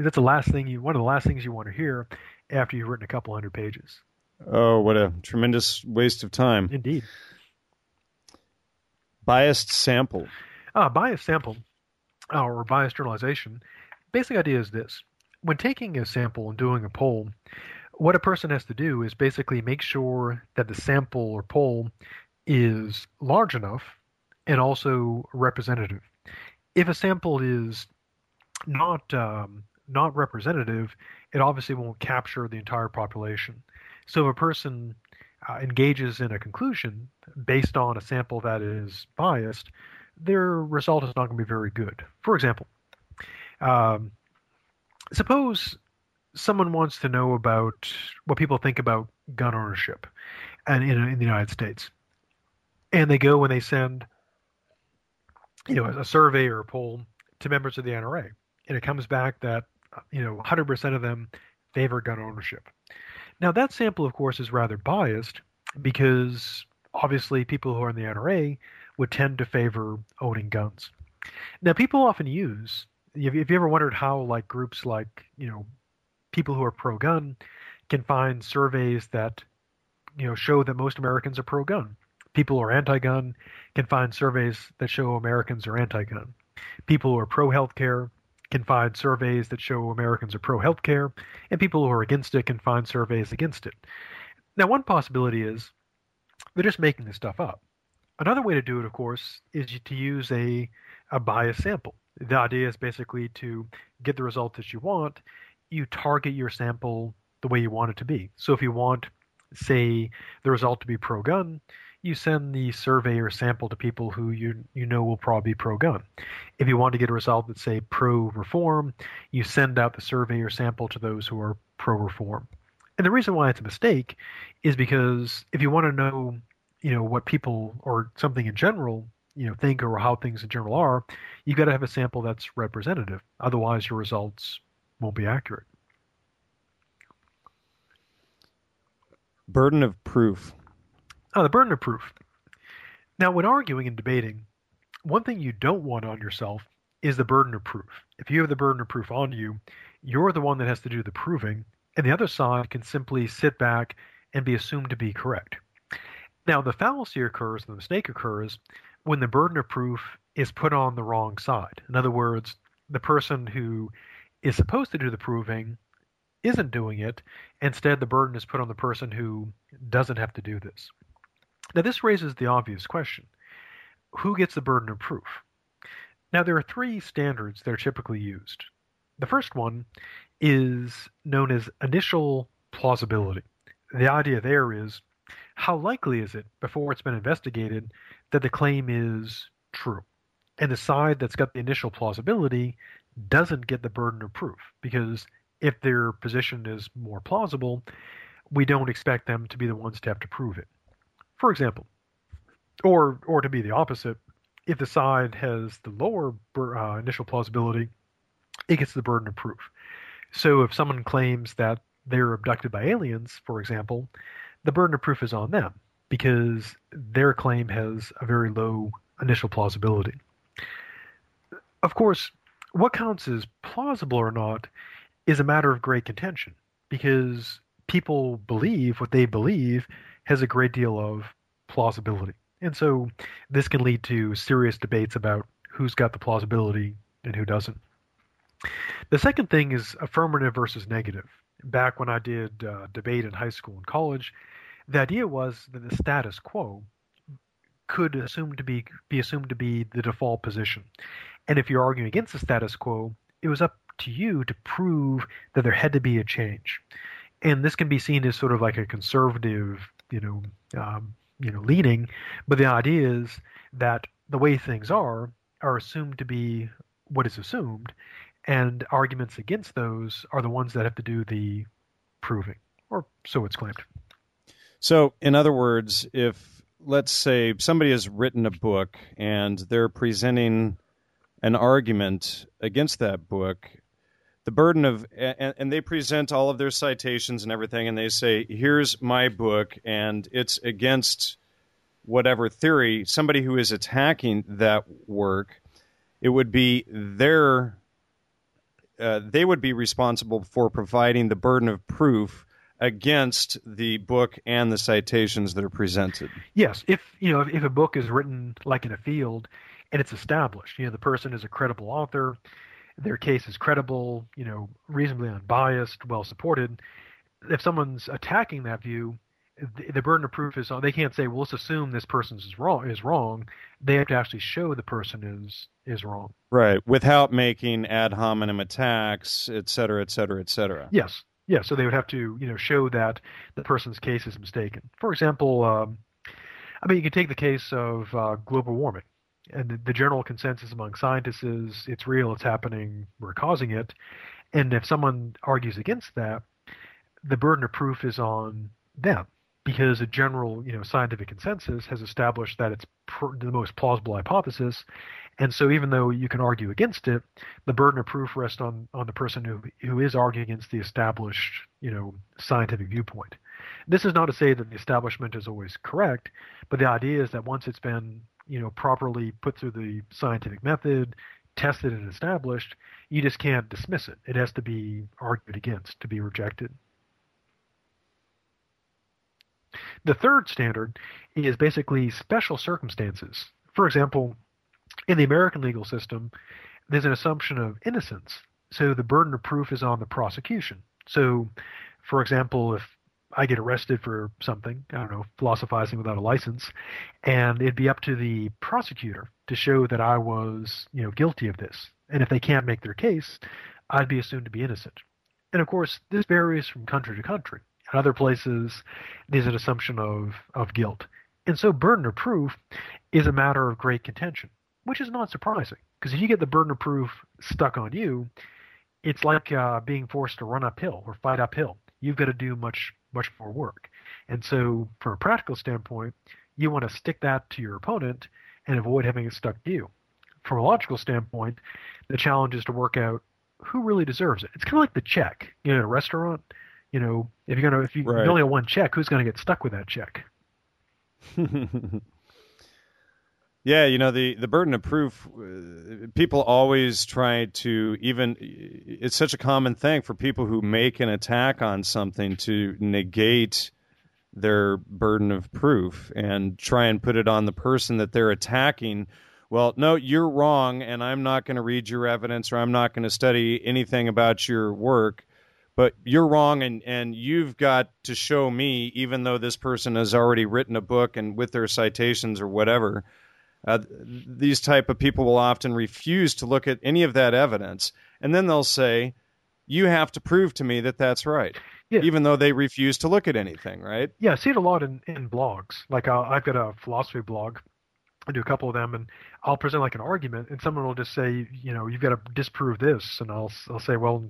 that's the last thing you one of the last things you want to hear after you've written a couple hundred pages. Oh, what a tremendous waste of time! Indeed. Biased sample. Uh, biased sample, uh, or biased generalization. Basic idea is this: when taking a sample and doing a poll, what a person has to do is basically make sure that the sample or poll is large enough and also representative. If a sample is not um, not representative, it obviously won't capture the entire population. So if a person uh, engages in a conclusion based on a sample that is biased, their result is not going to be very good. For example, um, suppose someone wants to know about what people think about gun ownership and in, in the United States, and they go and they send you know a survey or a poll to members of the NRA, and it comes back that you know 100% of them favor gun ownership. Now that sample, of course, is rather biased because obviously people who are in the NRA would tend to favor owning guns. Now people often use. if you ever wondered how like groups like you know people who are pro-gun can find surveys that you know show that most Americans are pro-gun? People who are anti-gun can find surveys that show Americans are anti-gun. People who are pro-healthcare can find surveys that show Americans are pro healthcare, and people who are against it can find surveys against it. Now, one possibility is They're just making this stuff up. Another way to do it, of course, is to use a, a bias sample. The idea is basically to get the result that you want, you target your sample the way you want it to be. So if you want, say, the result to be pro gun, you send the survey or sample to people who you you know will probably be pro gun. If you want to get a result that's say pro reform, you send out the survey or sample to those who are pro reform. And the reason why it's a mistake is because if you want to know, you know, what people or something in general, you know, think or how things in general are, you've got to have a sample that's representative. Otherwise, your results won't be accurate. Burden of proof. Oh, the burden of proof. Now, when arguing and debating, one thing you don't want on yourself is the burden of proof. If you have the burden of proof on you, you're the one that has to do the proving, and the other side can simply sit back and be assumed to be correct. Now, the fallacy occurs, the mistake occurs, when the burden of proof is put on the wrong side. In other words, the person who is supposed to do the proving isn't doing it. Instead, the burden is put on the person who doesn't have to do this. Now, this raises the obvious question who gets the burden of proof? Now, there are three standards that are typically used. The first one is known as initial plausibility. The idea there is how likely is it, before it's been investigated, that the claim is true? And the side that's got the initial plausibility doesn't get the burden of proof because if their position is more plausible, we don't expect them to be the ones to have to prove it. For example, or or to be the opposite, if the side has the lower uh, initial plausibility, it gets the burden of proof. So if someone claims that they're abducted by aliens, for example, the burden of proof is on them because their claim has a very low initial plausibility. Of course, what counts as plausible or not is a matter of great contention because people believe what they believe has a great deal of plausibility. And so this can lead to serious debates about who's got the plausibility and who doesn't. The second thing is affirmative versus negative. Back when I did uh, debate in high school and college, the idea was that the status quo could assume to be be assumed to be the default position. And if you're arguing against the status quo, it was up to you to prove that there had to be a change. And this can be seen as sort of like a conservative, you know, um, you know, leaning. But the idea is that the way things are are assumed to be what is assumed, and arguments against those are the ones that have to do the proving, or so it's claimed. So, in other words, if let's say somebody has written a book and they're presenting an argument against that book, the burden of and, and, they present all of their citations and everything and they say here's my book and it's against whatever theory somebody who is attacking that work it would be their uh, they would be responsible for providing the burden of proof against the book and the citations that are presented. Yes, if you know if, if a book is written like in a field and it's established, you know the person is a credible author, their case is credible, you know, reasonably unbiased, well supported. If someone's attacking that view, the, the burden of proof is on. They can't say, "Well, let's assume this person is wrong." Is wrong. They have to actually show the person is is wrong. Right, without making ad hominem attacks, et cetera, et cetera, et cetera. Yes, yeah, so they would have to, you know, show that the person's case is mistaken. For example, um, I mean, you can take the case of uh, global warming, and the, general consensus among scientists is it's real, it's happening, we're causing it. And if someone argues against that, the burden of proof is on them because a general, you know, scientific consensus has established that it's pr- the most plausible hypothesis, and so, even though you can argue against it, the burden of proof rests on, on the person who, who is arguing against the established, you know, scientific viewpoint. This is not to say that the establishment is always correct, but the idea is that once it's been, you know, properly put through the scientific method, tested and established, you just can't dismiss it. It has to be argued against to be rejected. The third standard is basically special circumstances. For example, in the American legal system, there's an assumption of innocence. So the burden of proof is on the prosecution. So, for example, if I get arrested for something, I don't know, philosophizing without a license, and it'd be up to the prosecutor to show that I was, you know, guilty of this. And if they can't make their case, I'd be assumed to be innocent. And of course, this varies from country to country. In other places, there's an assumption of, of guilt. And so burden of proof is a matter of great contention, which is not surprising. Because if you get the burden of proof stuck on you, it's like uh, being forced to run uphill or fight uphill. You've got to do much, much more work. And so, from a practical standpoint, you want to stick that to your opponent and avoid having it stuck to you. From a logical standpoint, the challenge is to work out who really deserves it. It's kind of like the check, you know, in a restaurant. You know, if you're gonna if you Right. only have one check, who's gonna get stuck with that check? yeah, you know the the burden of proof. Uh, people always try to even. It's such a common thing for people who make an attack on something to negate their burden of proof and try and put it on the person that they're attacking. Well, no, you're wrong, and I'm not going to read your evidence or I'm not going to study anything about your work. But you're wrong, and, and you've got to show me, even though this person has already written a book and with their citations or whatever. Uh, these type of people will often refuse to look at any of that evidence, and then they'll say, "You have to prove to me that that's right," Yeah. even though they refuse to look at anything. Right? Yeah, I see it a lot in, in blogs. Like uh, I've got a philosophy blog. I do a couple of them, and I'll present like an argument, and someone will just say, you know, you've got to disprove this, and I'll I'll say, well,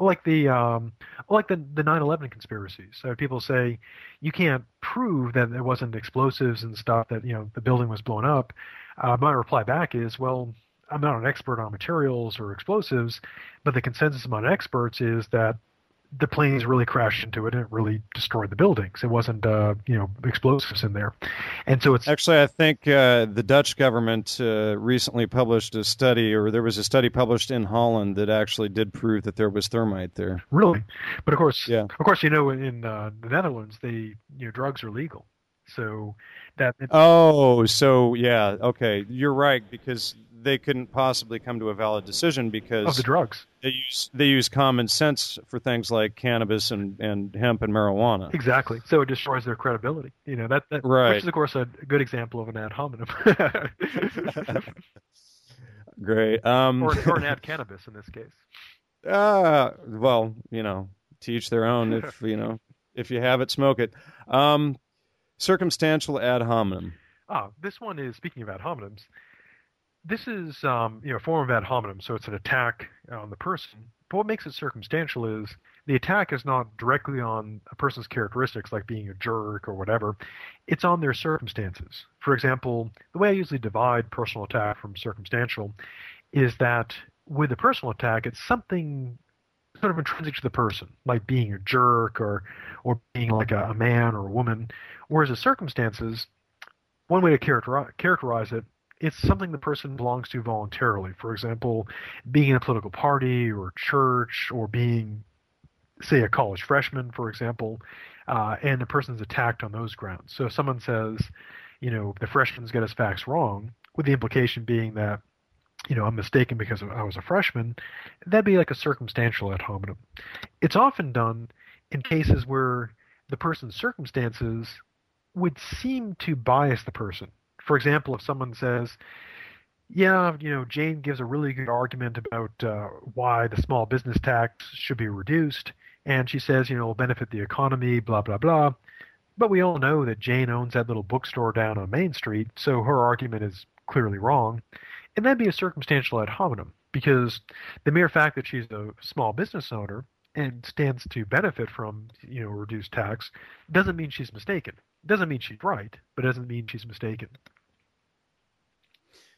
like the um, like the the 9/11 conspiracies. So people say you can't prove that it wasn't explosives and stuff that you know the building was blown up. Uh, my reply back is, well, I'm not an expert on materials or explosives, but the consensus among experts is that the planes really crashed into it and it really destroyed the buildings. It wasn't, uh, you know, explosives in there, and so it's Actually, I think uh, the Dutch government uh, recently published a study, or there was a study published in Holland that actually did prove that there was thermite there. really. But of course, Yeah. of course, you know, in uh, the Netherlands, they, you know, drugs are legal, so that Oh, so yeah, okay, you're right because they couldn't possibly come to a valid decision because of the drugs. they use they use common sense for things like cannabis and, and hemp and marijuana. Exactly. So it destroys their credibility. You know that, that Right. which is of course a good example of an ad hominem, Great. Um, or, or an ad cannabis in this case. Uh, well, you know, teach their own. If you know, if you have it, smoke it. Um, circumstantial ad hominem. Ah, this one is speaking of ad hominems. This is um, you know a form of ad hominem, so it's an attack on the person. But what makes it circumstantial is the attack is not directly on a person's characteristics, like being a jerk or whatever. It's on their circumstances. For example, the way I usually divide personal attack from circumstantial is that with a personal attack, it's something sort of intrinsic to the person, like being a jerk or or being like a, a man or a woman. Whereas the circumstances, one way to characterize, characterize it, it's something the person belongs to voluntarily. For example, being in a political party or church or being, say, a college freshman, for example, uh, and the person's attacked on those grounds. So if someone says, you know, the freshman's got his facts wrong, with the implication being that, you know, I'm mistaken because I was a freshman, that'd be like a circumstantial ad hominem. It's often done in cases where the person's circumstances would seem to bias the person. For example, if someone says, yeah, you know, Jane gives a really good argument about uh, why the small business tax should be reduced, and she says, you know, it'll benefit the economy, blah, blah, blah. But we all know that Jane owns that little bookstore down on Main Street, so her argument is clearly wrong. And that'd be a circumstantial ad hominem, because the mere fact that she's a small business owner and stands to benefit from, you know, reduced tax doesn't mean she's mistaken. Doesn't mean she's right, but doesn't mean she's mistaken.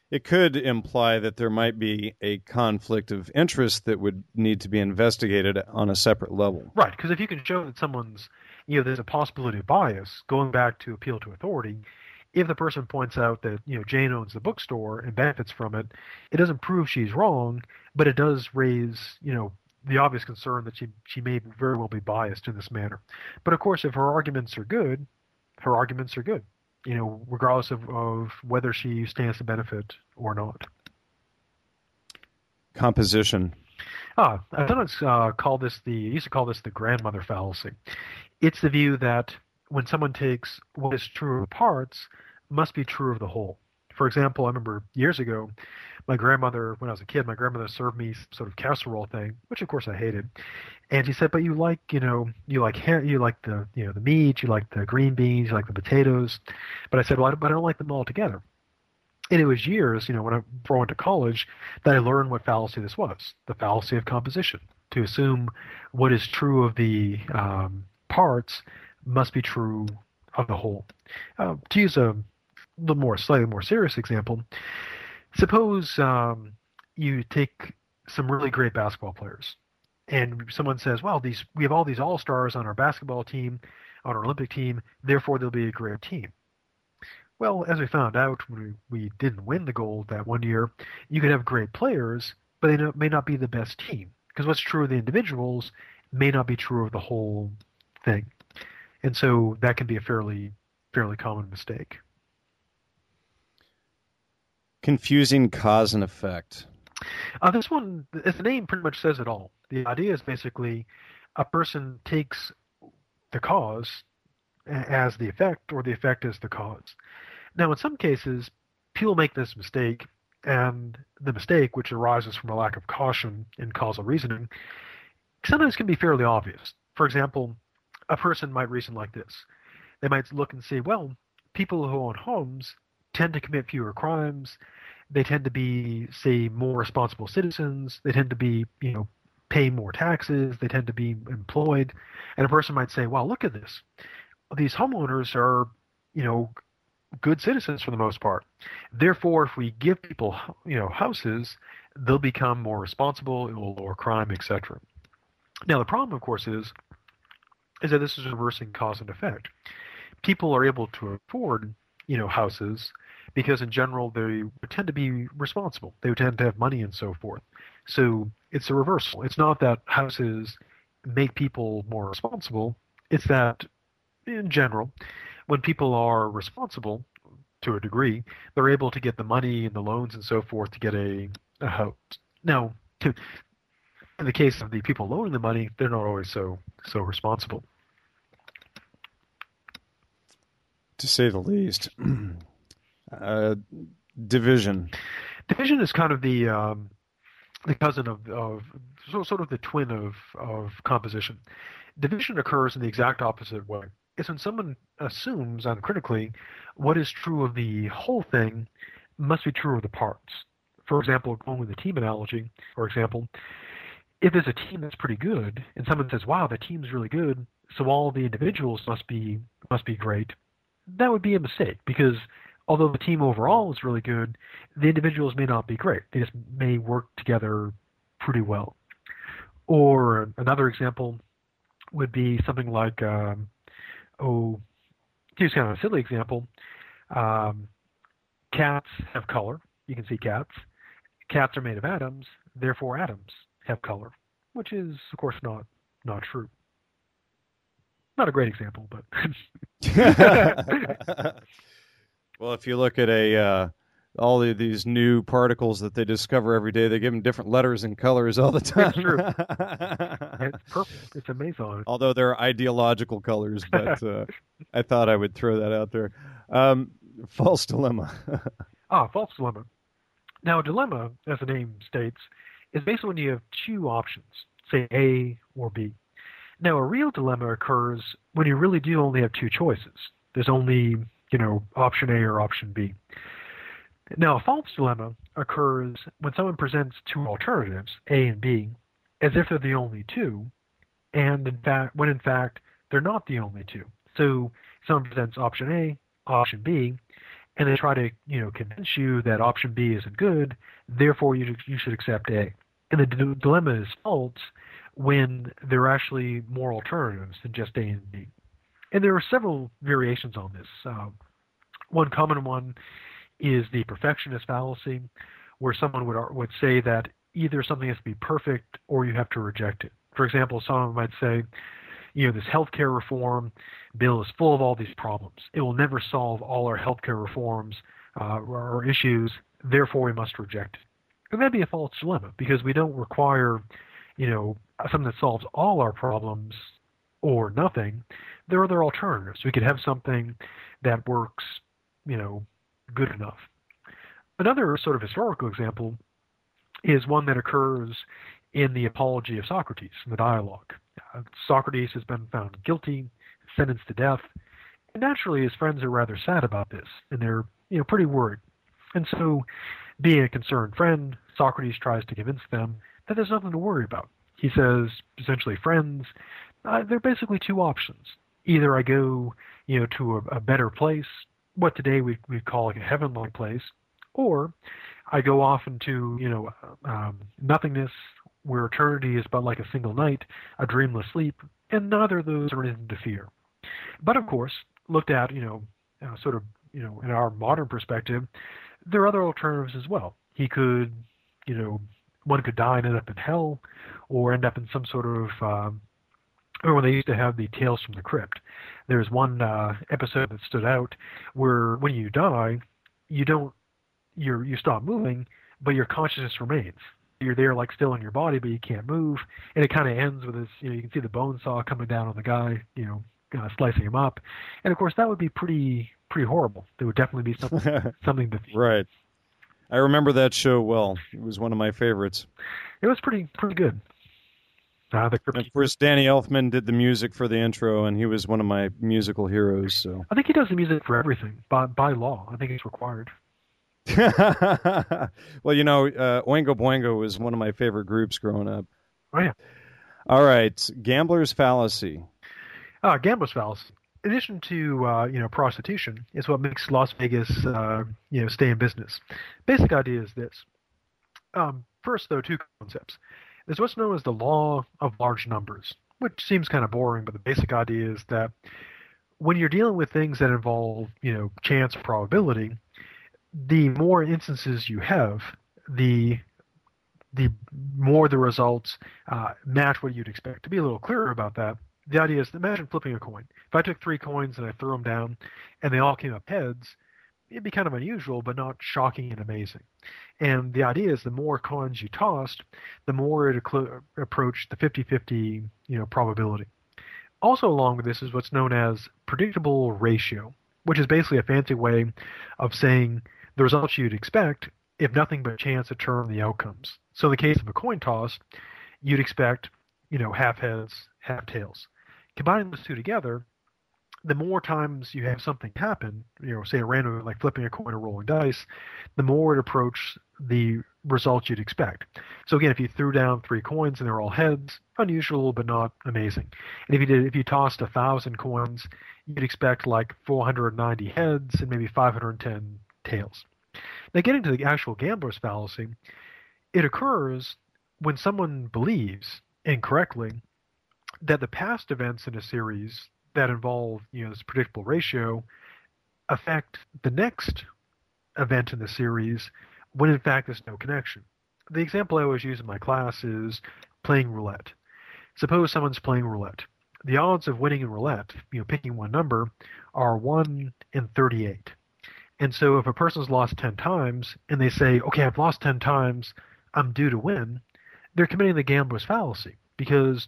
It could imply that there might be a conflict of interest that would need to be investigated on a separate level. Right, because if you can show that someone's, you know, there's a possibility of bias, going back to appeal to authority, if the person points out that, you know, Jane owns the bookstore and benefits from it, it doesn't prove she's wrong, but it does raise, you know, the obvious concern that she she may very well be biased in this manner. But of course, if her arguments are good, her arguments are good, you know, regardless of, of whether she stands to benefit or not. Composition. Ah, I it's uh, call this the I used to call this the grandmother fallacy. it's the view that when someone takes what is true of the parts must be true of the whole. For example, I remember years ago, my grandmother, when I was a kid, my grandmother served me sort of casserole thing, which of course I hated. And she said, "But you like, you know, you like you like the, you know, the meat, you like the green beans, you like the potatoes." But I said, "Well, I, but I don't like them all together." And it was years, you know, when I before I went to college, that I learned what fallacy this was: the fallacy of composition. To assume what is true of the um, parts must be true of the whole. Uh, to use a little more, slightly more serious example, suppose um, you take some really great basketball players, and someone says, "Well, these we have all these all stars on our basketball team, on our Olympic team, therefore they'll be a great team." Well, as we found out when we, we didn't win the gold that one year, you could have great players, but they may not be the best team because what's true of the individuals may not be true of the whole thing, and so that can be a fairly fairly common mistake. Confusing cause and effect. Uh, this one, the name pretty much says it all. The idea is basically a person takes the cause as the effect, or the effect as the cause. Now, in some cases, people make this mistake, and the mistake, which arises from a lack of caution in causal reasoning, sometimes can be fairly obvious. For example, a person might reason like this. They might look and say, well, people who own homes tend to commit fewer crimes. They tend to be, say, more responsible citizens. They tend to be, you know, pay more taxes. They tend to be employed. And a person might say, well, look at this. These homeowners are, you know, good citizens for the most part. Therefore, if we give people, you know, houses, they'll become more responsible. It will lower crime, etc. Now, the problem, of course, is is that this is reversing cause and effect. People are able to afford, you know, houses because in general they tend to be responsible. They tend to have money and so forth. So it's a reversal. It's not that houses make people more responsible. It's that in general, when people are responsible to a degree, they're able to get the money and the loans and so forth to get a, a house. Now, in the case of the people loaning the money, they're not always so so responsible. To say the least. Uh, division. Division is kind of the um, the cousin of, of sort of the twin of of composition. Division occurs in the exact opposite way. It's when someone assumes uncritically what is true of the whole thing must be true of the parts. For example, going with the team analogy, for example, if there's a team that's pretty good and someone says, "Wow, the team's really good," so all the individuals must be must be great, that would be a mistake because although the team overall is really good, the individuals may not be great. They just may work together pretty well. Or another example would be something like, um, oh, here's kind of a silly example. Um, cats have color. You can see cats. Cats are made of atoms, therefore atoms have color, which is, of course, not not true. Not a great example, but. Well, if you look at a uh, all of these new particles that they discover every day, they give them different letters and colors all the time. It's true. it's perfect. It's amazing. Although they're ideological colors, but uh, I thought I would throw that out there. Um, false dilemma. ah, false dilemma. Now, a dilemma, as the name states, is basically when you have two options, say A or B. Now, a real dilemma occurs when you really do only have two choices. There's only you know, option A or option B. Now, a false dilemma occurs when someone presents two alternatives, A and B, as if they're the only two, and in fact, when in fact they're not the only two. So someone presents option A, option B, and they try to, you know, convince you that option B isn't good, therefore you you should accept A. And the d- dilemma is false when there are actually more alternatives than just A and B. And there are several variations on this. Uh, one common one is the perfectionist fallacy, where someone would would say that either something has to be perfect or you have to reject it. For example, someone might say, you know, this healthcare reform bill is full of all these problems. It will never solve all our healthcare reforms uh, or issues. Therefore, we must reject it. And that'd be a false dilemma because we don't require, you know, something that solves all our problems or nothing, there are other alternatives. We could have something that works, you know, good enough. Another sort of historical example is one that occurs in the Apology of Socrates, in the dialogue. Uh, Socrates has been found guilty, sentenced to death, and naturally his friends are rather sad about this, and they're you know pretty worried. And so, being a concerned friend, Socrates tries to convince them that there's nothing to worry about. He says, essentially, friends, uh, there are basically two options. Either I go, you know, to a, a better place, what today we we call like a heaven-like place, or I go off into, you know, um, nothingness where eternity is but like a single night, a dreamless sleep, and neither of those are anything to fear. But of course, looked at, you know, uh, sort of, you know, in our modern perspective, there are other alternatives as well. He could, you know, one could die and end up in hell, or end up in some sort of, um, or when they used to have the Tales from the Crypt. There's one uh, episode that stood out where when you die, you don't you you stop moving, but your consciousness remains. You're there like still in your body, but you can't move. And it kind of ends with this. You know, you can see the bone saw coming down on the guy. You know, uh, slicing him up. And of course, that would be pretty pretty horrible. There would definitely be something something to right. I remember that show well. It was one of my favorites. It was pretty pretty good. Uh, the of course, Danny Elfman did the music for the intro, and he was one of my musical heroes. So I think he does the music for everything by by law. I think it's required. well, you know, uh, Oingo Boingo was one of my favorite groups growing up. Oh yeah. All right, Gambler's Fallacy. Uh, Gambler's Fallacy. In addition to uh, you know prostitution, is what makes Las Vegas uh, you know stay in business. Basic idea is this. Um, first, though, two concepts. There's what's known as the law of large numbers, which seems kind of boring, but the basic idea is that when you're dealing with things that involve you know chance probability, the more instances you have, the the more the results uh, match what you'd expect. To be a little clearer about that, the idea is imagine flipping a coin. If I took three coins and I threw them down, and they all came up heads, it'd be kind of unusual, but not shocking and amazing. And the idea is the more coins you tossed, the more it approached the 50-50 you know probability. Also, along with this is what's known as predictable ratio, which is basically a fancy way of saying the results you'd expect if nothing but chance determined the outcomes. So in the case of a coin toss, you'd expect, you know, half heads, half tails. Combining those two together, the more times you have something happen, you know, say a random like flipping a coin or rolling dice, the more it approaches the results you'd expect. So again, if you threw down three coins and they're all heads, unusual but not amazing. And if you did, if you tossed a thousand coins, you'd expect like 490 heads and maybe 510 tails. Now, getting to the actual gambler's fallacy, it occurs when someone believes incorrectly that the past events in a series that involve you know this predictable ratio affect the next event in the series when in fact there's no connection. The example I always use in my class is playing roulette. Suppose someone's playing roulette. The odds of winning in roulette, you know, picking one number, are 1 in 38. And so if a person's lost 10 times and they say, okay, I've lost 10 times, I'm due to win, they're committing the gambler's fallacy because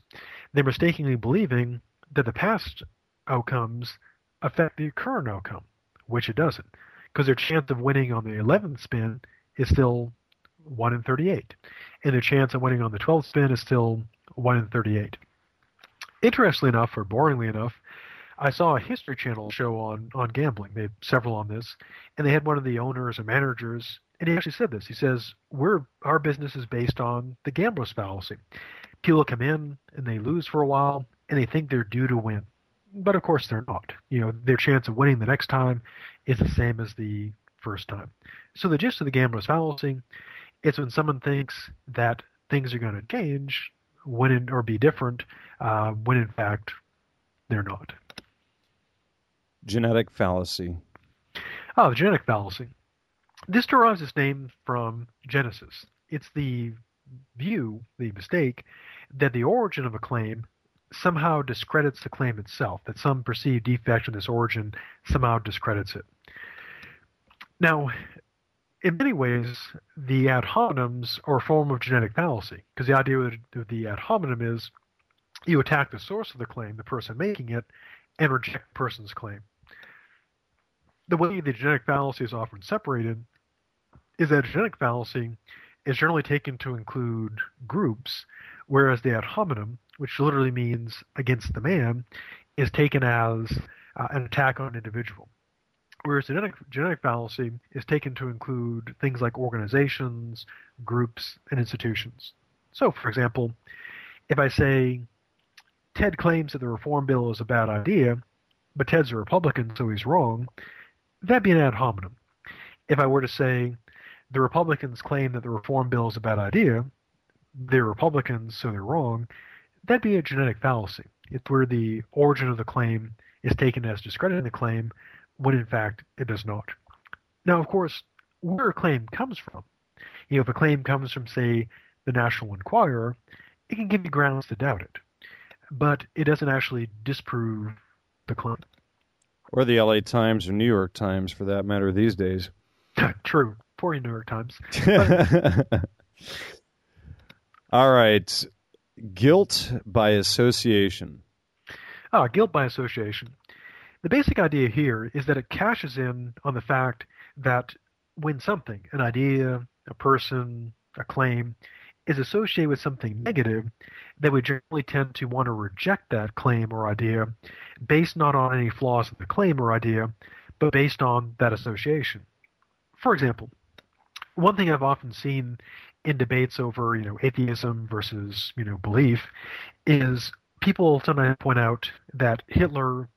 they're mistakenly believing that the past outcomes affect the current outcome, which it doesn't. Because their chance of winning on the 11th spin is still 1 in 38. And their chance of winning on the 12th spin is still 1 in 38. Interestingly enough, or boringly enough, I saw a History Channel show on on gambling. They had several on this, and they had one of the owners and managers, and he actually said this. He says, "We're our business is based on the gambler's fallacy. People come in and they lose for a while, and they think they're due to win, but of course they're not. You know, their chance of winning the next time is the same as the first time. So the gist of the gambler's fallacy, it's when someone thinks that things are going to change when in, or be different, uh, when in fact they're not genetic fallacy? Oh, the genetic fallacy. This derives its name from Genesis. It's the view, the mistake, that the origin of a claim somehow discredits the claim itself, that some perceived defect in this origin somehow discredits it. Now, in many ways, the ad hominems are a form of genetic fallacy, because the idea of the ad hominem is you attack the source of the claim, the person making it, and reject the person's claim. The way the genetic fallacy is often separated is that genetic fallacy is generally taken to include groups, whereas the ad hominem, which literally means against the man, is taken as uh, an attack on an individual. Whereas genetic, genetic fallacy is taken to include things like organizations, groups, and institutions. So, for example, if I say Ted claims that the reform bill is a bad idea, but Ted's a Republican, so he's wrong, that'd be an ad hominem. If I were to say the Republicans claim that the reform bill is a bad idea, they're Republicans, so they're wrong, that'd be a genetic fallacy. It's where the origin of the claim is taken as discrediting the claim, when in fact it does not. Now, of course, where a claim comes from, you know, if a claim comes from, say, the National Enquirer, it can give you grounds to doubt it, but it doesn't actually disprove the claim. Or the LA Times or New York Times, for that matter, these days. True. Poor New York Times. All right. Guilt by association. Ah, guilt by association. The basic idea here is that it cashes in on the fact that when something, an idea, a person, a claim, is associated with something negative, then we generally tend to want to reject that claim or idea based not on any flaws in the claim or idea, but based on that association. For example, one thing I've often seen in debates over, you know, atheism versus, you know, belief is people sometimes point out that Hitler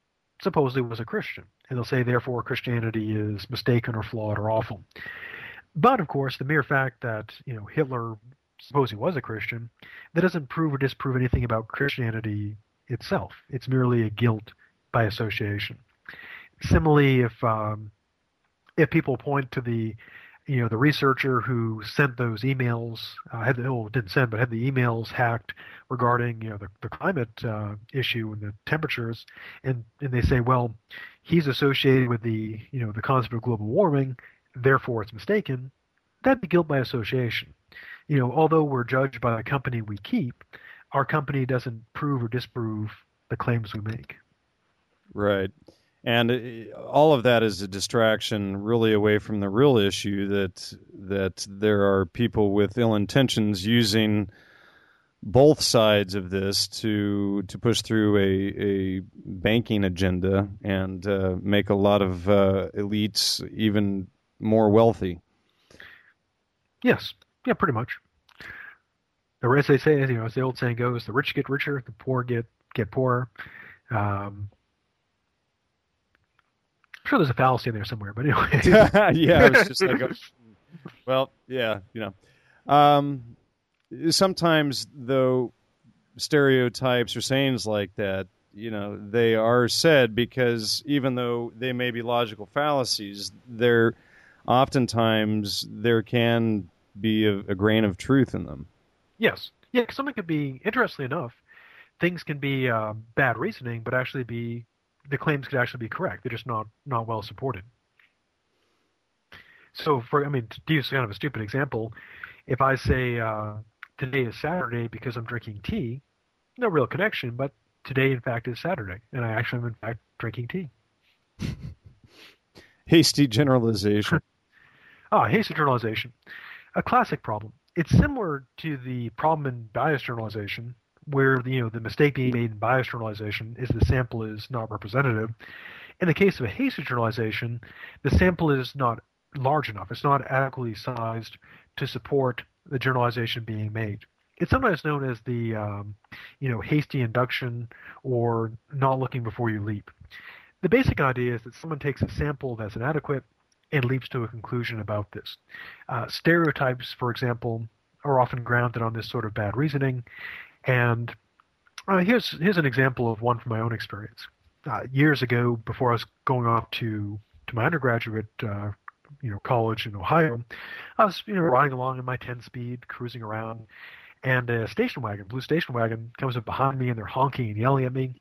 supposedly was a Christian. And they'll say, therefore, Christianity is mistaken or flawed or awful. But of course, the mere fact that you know Hitler suppose he was a Christian, that doesn't prove or disprove anything about Christianity itself. It's merely a guilt by association. Similarly, if um, if people point to the you know the researcher who sent those emails uh, had the, oh didn't send but had the emails hacked regarding you know the, the climate uh, issue and the temperatures and and they say well he's associated with the you know the concept of global warming therefore it's mistaken that'd be guilt by association you know, although we're judged by the company we keep, our company doesn't prove or disprove the claims we make. Right. And uh, all of that is a distraction, really, away from the real issue that that there are people with ill intentions using both sides of this to to push through a, a banking agenda and uh, make a lot of uh, elites even more wealthy. Yes, yeah, pretty much. Or as they say, you know, as the old saying goes, the rich get richer, the poor get get poorer. Um, sure there's a fallacy in there somewhere, but anyway. yeah, it's just like, a, well, yeah, you know. Um, sometimes though, stereotypes or sayings like that, you know, they are said because even though they may be logical fallacies, they're oftentimes there can be a, a grain of truth in them. Yes. Yeah, something could be, interestingly enough, things can be uh, bad reasoning, but actually be, the claims could actually be correct. They're just not, not well supported. So, for I mean, to use kind of a stupid example, if I say uh, today is Saturday because I'm drinking tea, no real connection, but today in fact is Saturday, and I actually am in fact drinking tea. hasty generalization. ah, hasty generalization a classic problem. It's similar to the problem in bias generalization, where you know the mistake being made in bias generalization is the sample is not representative. In the case of a hasty generalization, the sample is not large enough. It's not adequately sized to support the generalization being made. It's sometimes known as the um, you know hasty induction or not looking before you leap. The basic idea is that someone takes a sample that's inadequate and leaps to a conclusion about this. Uh, stereotypes, for example, are often grounded on this sort of bad reasoning. And uh, here's here's an example of one from my own experience. Uh, years ago, before I was going off to to my undergraduate uh, you know college in Ohio, I was you know riding along in my 10 speed, cruising around, and a station wagon, blue station wagon, comes up behind me, and they're honking and yelling at me,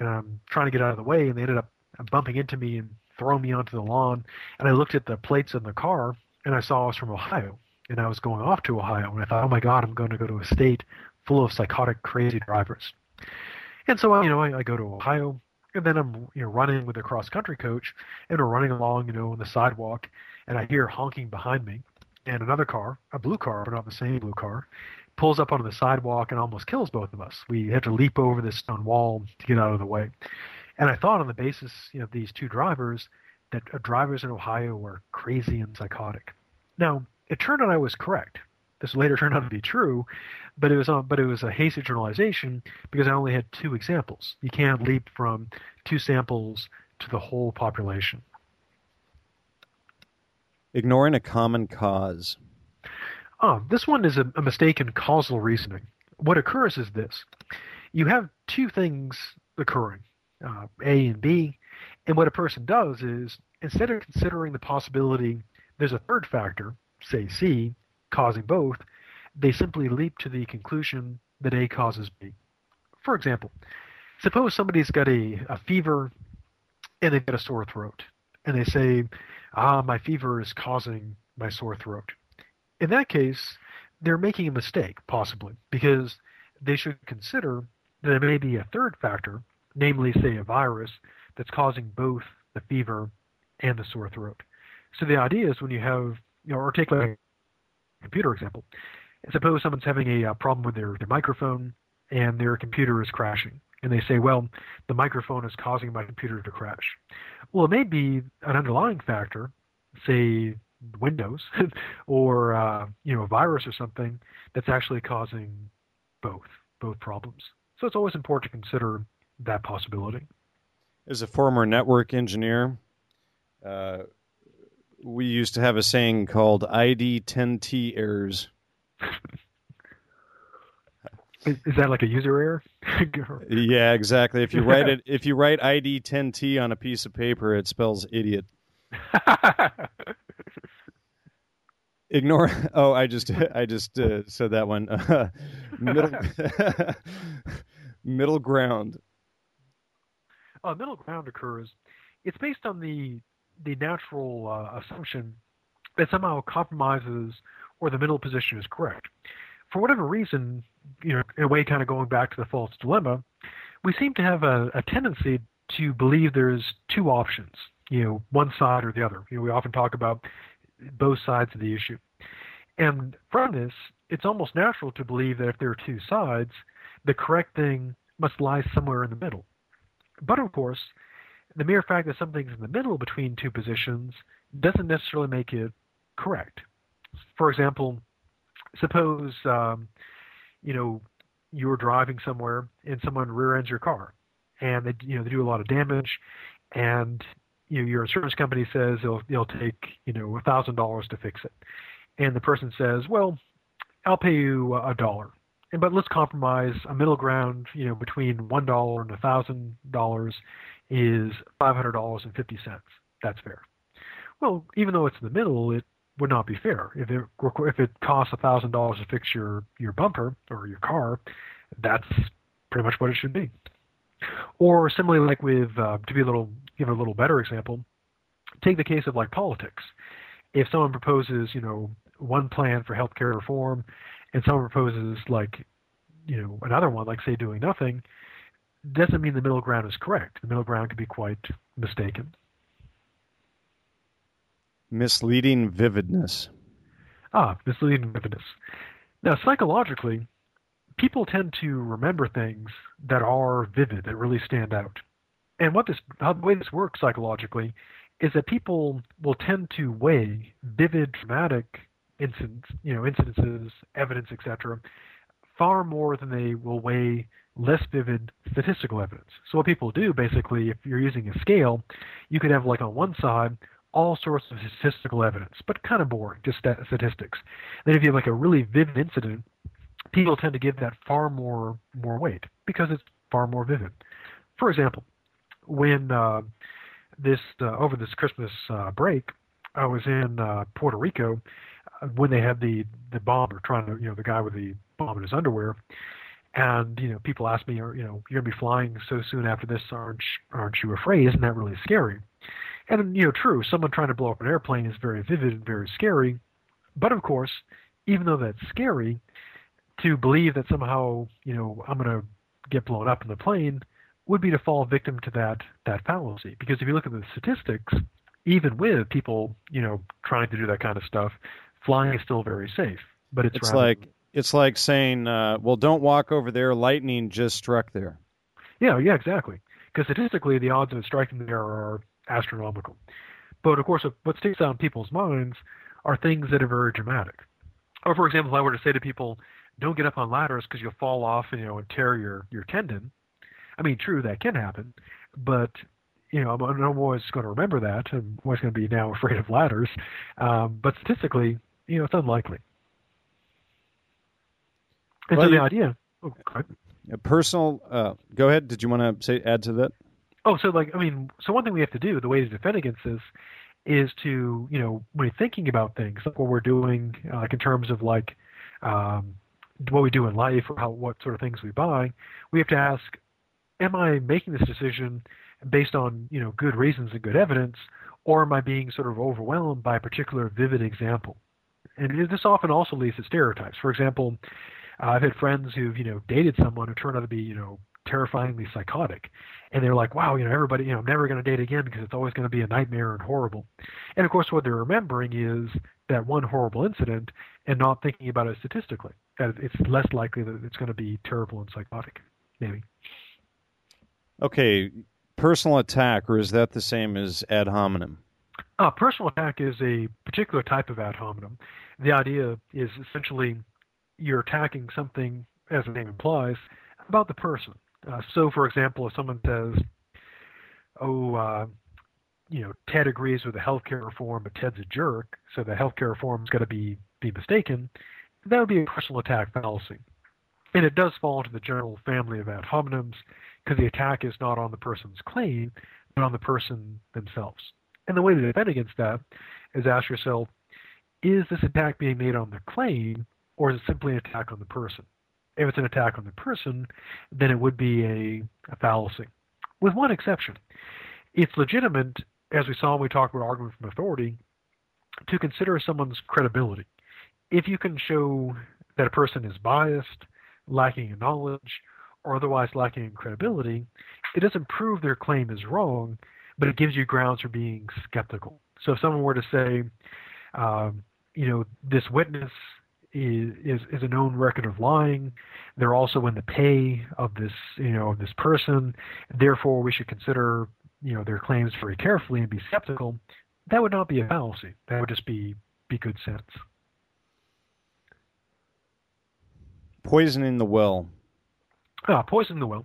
and I'm trying to get out of the way, and they ended up bumping into me and throwing me onto the lawn. And I looked at the plates in the car, and I saw I was from Ohio, and I was going off to Ohio. And I thought, oh my God, I'm going to go to a state full of psychotic, crazy drivers. And so, you know, I, I go to Ohio, and then I'm, you know, running with a cross country coach, and we're running along, you know, on the sidewalk, and I hear honking behind me, and another car, a blue car, but not the same blue car, pulls up onto the sidewalk and almost kills both of us. We had to leap over this stone wall to get out of the way. And I thought on the basis, you know, these two drivers, that uh, drivers in Ohio were crazy and psychotic. Now, it turned out I was correct. This later turned out to be true, but it was on, but it was a hasty generalization because I only had two examples. You can't leap from two samples to the whole population. Ignoring a common cause. Oh, this one is a, a mistake in causal reasoning. What occurs is this: you have two things occurring, uh, A and B, and what a person does is instead of considering the possibility there's a third factor, say C, causing both, they simply leap to the conclusion that A causes B. For example, suppose somebody's got a, a fever and they've got a sore throat, and they say, ah, my fever is causing my sore throat. In that case, they're making a mistake, possibly, because they should consider that there may be a third factor, namely, say, a virus, that's causing both the fever and the sore throat. So the idea is when you have, you know, or take like computer example. Suppose someone's having a, uh, problem with their, their microphone and their computer is crashing. And they say, well, the microphone is causing my computer to crash. Well, it may be an underlying factor, say Windows, or uh, you know a virus or something that's actually causing both both problems. So it's always important to consider that possibility. As a former network engineer, uh, we used to have a saying called ID 10T errors. Is, is that like a user error? yeah, exactly. If you write it, if you write ID 10T on a piece of paper, it spells idiot. Ignore. Oh, I just I just uh, said that one. Uh, middle middle ground. Uh, middle ground occurs. It's based on the the natural uh, assumption that somehow compromises or the middle position is correct. For whatever reason, you know, in a way, kind of going back to the false dilemma, we seem to have a, a tendency to believe there's two options. You know, one side or the other. You know, we often talk about both sides of the issue. And from this, it's almost natural to believe that if there are two sides, the correct thing must lie somewhere in the middle. But of course, the mere fact that something's in the middle between two positions doesn't necessarily make it correct. For example, suppose um, you know you're driving somewhere and someone rear ends your car, and they you know they do a lot of damage, and you know, your insurance company says they'll they'll take you know a thousand dollars to fix it, and the person says, well, I'll pay you a dollar, and but let's compromise a middle ground, you know, between one dollar and a thousand dollars is five hundred dollars and fifty cents. That's fair. Well, even though it's in the middle, it would not be fair. If it if it costs thousand dollars to fix your your bumper or your car, that's pretty much what it should be. Or similarly, like with uh, to be a little give a little better example, take the case of like politics. If someone proposes, you know, one plan for healthcare reform, and someone proposes like, you know, another one, like say doing nothing, doesn't mean the middle ground is correct. The middle ground could be quite mistaken. Misleading vividness. Ah, misleading vividness. Now, psychologically, people tend to remember things that are vivid, that really stand out. And what this, how the way this works psychologically, is that people will tend to weigh vivid, dramatic incidents, you know, incidences, evidence, etc., far more than they will weigh less vivid statistical evidence. So what people do basically, if you're using a scale, you could have like on one side all sorts of statistical evidence, but kind of boring, just statistics. Then if you have like a really vivid incident, people tend to give that far more more weight because it's far more vivid. For example, when uh, this uh, over this Christmas uh, break, I was in uh, Puerto Rico uh, when they had the the bomber trying to you know the guy with the bomb in his underwear, and you know people ask me, you know, you're gonna be flying so soon after this, aren't aren't you afraid? Isn't that really scary? And you know, true, someone trying to blow up an airplane is very vivid and very scary, but of course, even though that's scary, to believe that somehow you know I'm gonna get blown up in the plane would be to fall victim to that that fallacy. Because if you look at the statistics, even with people, you know, trying to do that kind of stuff, flying is still very safe. But it's, it's like it's like saying, uh, "Well, don't walk over there. Lightning just struck there." Yeah, yeah, exactly. Because statistically, the odds of it striking there are astronomical. But of course, what sticks out in people's minds are things that are very dramatic. Or, for example, if I were to say to people, "Don't get up on ladders because you'll fall off, and, you know, and tear your your tendon," I mean, true, that can happen, but you know, I'm, I'm always going to remember that. I'm always going to be now afraid of ladders. Um, but statistically, you know, it's unlikely. And well, so the idea. Oh, a personal. Uh, go ahead. Did you want to say add to that? Oh, so like I mean, so one thing we have to do, the way to defend against this, is to you know when you're thinking about things like what we're doing, uh, like in terms of like um, what we do in life or how what sort of things we buy, we have to ask, am I making this decision based on you know good reasons and good evidence, or am I being sort of overwhelmed by a particular vivid example? And this often also leads to stereotypes. For example, uh, I've had friends who've you know dated someone who turned out to be you know terrifyingly psychotic, and they're like, wow, you know, everybody, you know, I'm never going to date again because it's always going to be a nightmare and horrible. And of course, what they're remembering is that one horrible incident and not thinking about it statistically. That it's less likely that it's going to be terrible and psychotic, maybe. Okay, personal attack, or is that the same as ad hominem? Uh, personal attack is a particular type of ad hominem. The idea is essentially you're attacking something, as the name implies, about the person. Uh, so, for example, if someone says, "Oh, uh, you know, Ted agrees with the healthcare reform, but Ted's a jerk, so the healthcare reform's got to be be mistaken," that would be a personal attack fallacy, and it does fall into the general family of ad hominems because the attack is not on the person's claim, but on the person themselves. And the way to defend against that is ask yourself, is this attack being made on the claim, or is it simply an attack on the person? If it's an attack on the person, then it would be a, a fallacy. With one exception. It's legitimate, as we saw when we talked about argument from authority, to consider someone's credibility. If you can show that a person is biased, lacking in knowledge, or otherwise lacking in credibility, it doesn't prove their claim is wrong, but it gives you grounds for being skeptical. So if someone were to say, um, you know, this witness is, is, a known record of lying, they're also in the pay of this, you know, of this person, therefore we should consider, you know, their claims very carefully and be skeptical. That would not be a fallacy. That would just be be good sense. Poisoning the well Ah, poison the well.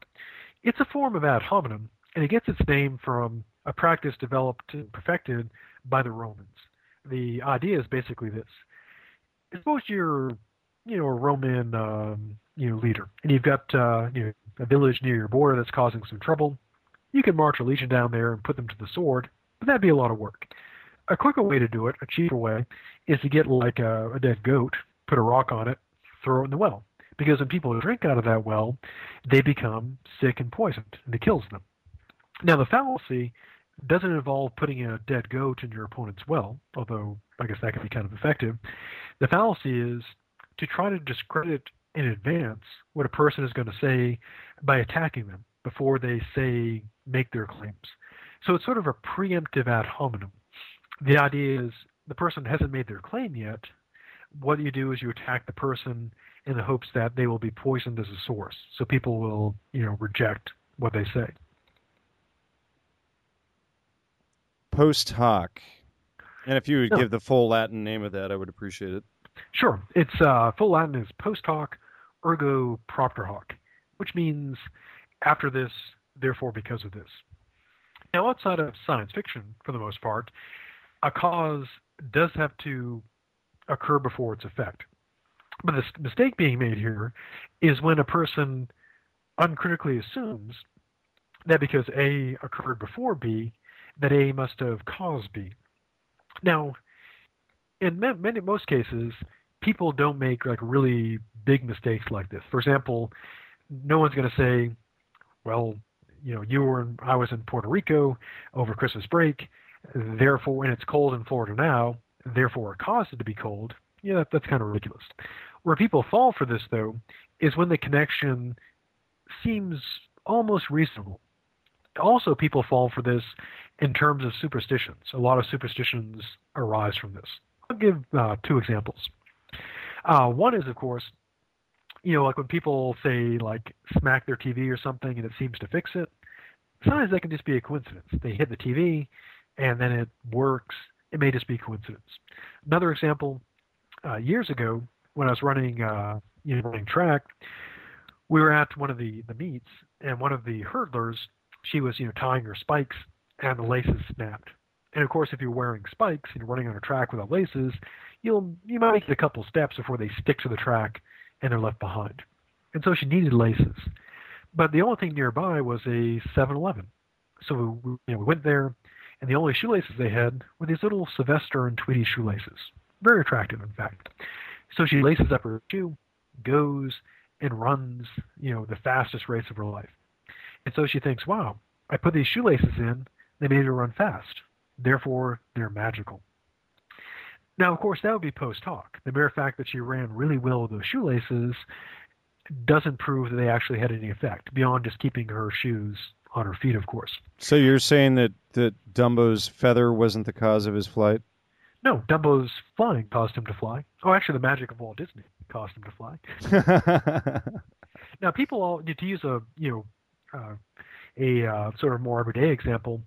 It's a form of ad hominem, and it gets its name from a practice developed and perfected by the Romans. The idea is basically this: suppose you're, you know, a Roman, um, you know, leader, and you've got, uh, you know, a village near your border that's causing some trouble. You can march a legion down there and put them to the sword, but that'd be a lot of work. A quicker way to do it, a cheaper way, is to get like a, a dead goat, put a rock on it, throw it in the well because when people drink out of that well, they become sick and poisoned, and it kills them. Now, the fallacy doesn't involve putting a dead goat in your opponent's well, although I guess that can be kind of effective. The fallacy is to try to discredit in advance what a person is going to say by attacking them before they say make their claims. So it's sort of a preemptive ad hominem. The idea is the person hasn't made their claim yet. What you do is you attack the person in the hopes that they will be poisoned as a source. So people will, you know, reject what they say. Post hoc. And if you would give the full Latin name of that, I would appreciate it. Sure. Its uh, full Latin is post hoc ergo propter hoc, which means after this, therefore because of this. Now, outside of science fiction, for the most part, a cause does have to occur before its effect. But the mistake being made here is when a person uncritically assumes that because A occurred before B, that A must have caused B. Now, in many most cases, people don't make like really big mistakes like this. For example, no one's going to say, "Well, you know, you were in, I was in Puerto Rico over Christmas break, therefore, and it's cold in Florida now, therefore it caused it to be cold." Yeah, that, that's kind of ridiculous. Where people fall for this, though, is when the connection seems almost reasonable. Also, people fall for this in terms of superstitions. A lot of superstitions arise from this. I'll give uh, two examples. Uh, one is, of course, you know, like when people say like smack their TV or something and it seems to fix it. Sometimes that can just be a coincidence. They hit the TV and then it works. It may just be coincidence. Another example, uh, years ago when I was running, uh, you know, running track, we were at one of the the meets and one of the hurdlers, she was you know tying her spikes and the laces snapped. And of course, if you're wearing spikes and you're running on a track without laces, you'll you might make a couple steps before they stick to the track and they're left behind. And so she needed laces. But the only thing nearby was a 7-Eleven. So we, you know, we went there, and the only shoelaces they had were these little Sylvester and Tweety shoelaces. Very attractive, in fact. So she laces up her shoe, goes, and runs, you know, the fastest race of her life. And so she thinks, wow, I put these shoelaces in, they made her run fast. Therefore, they're magical. Now, of course, that would be post hoc. The mere fact that she ran really well with those shoelaces doesn't prove that they actually had any effect beyond just keeping her shoes on her feet, of course. So you're saying that, that Dumbo's feather wasn't the cause of his flight? No, Dumbo's flying caused him to fly. Oh, actually, the magic of Walt Disney caused him to fly. now, people all to use a you know uh, a uh, sort of more everyday example.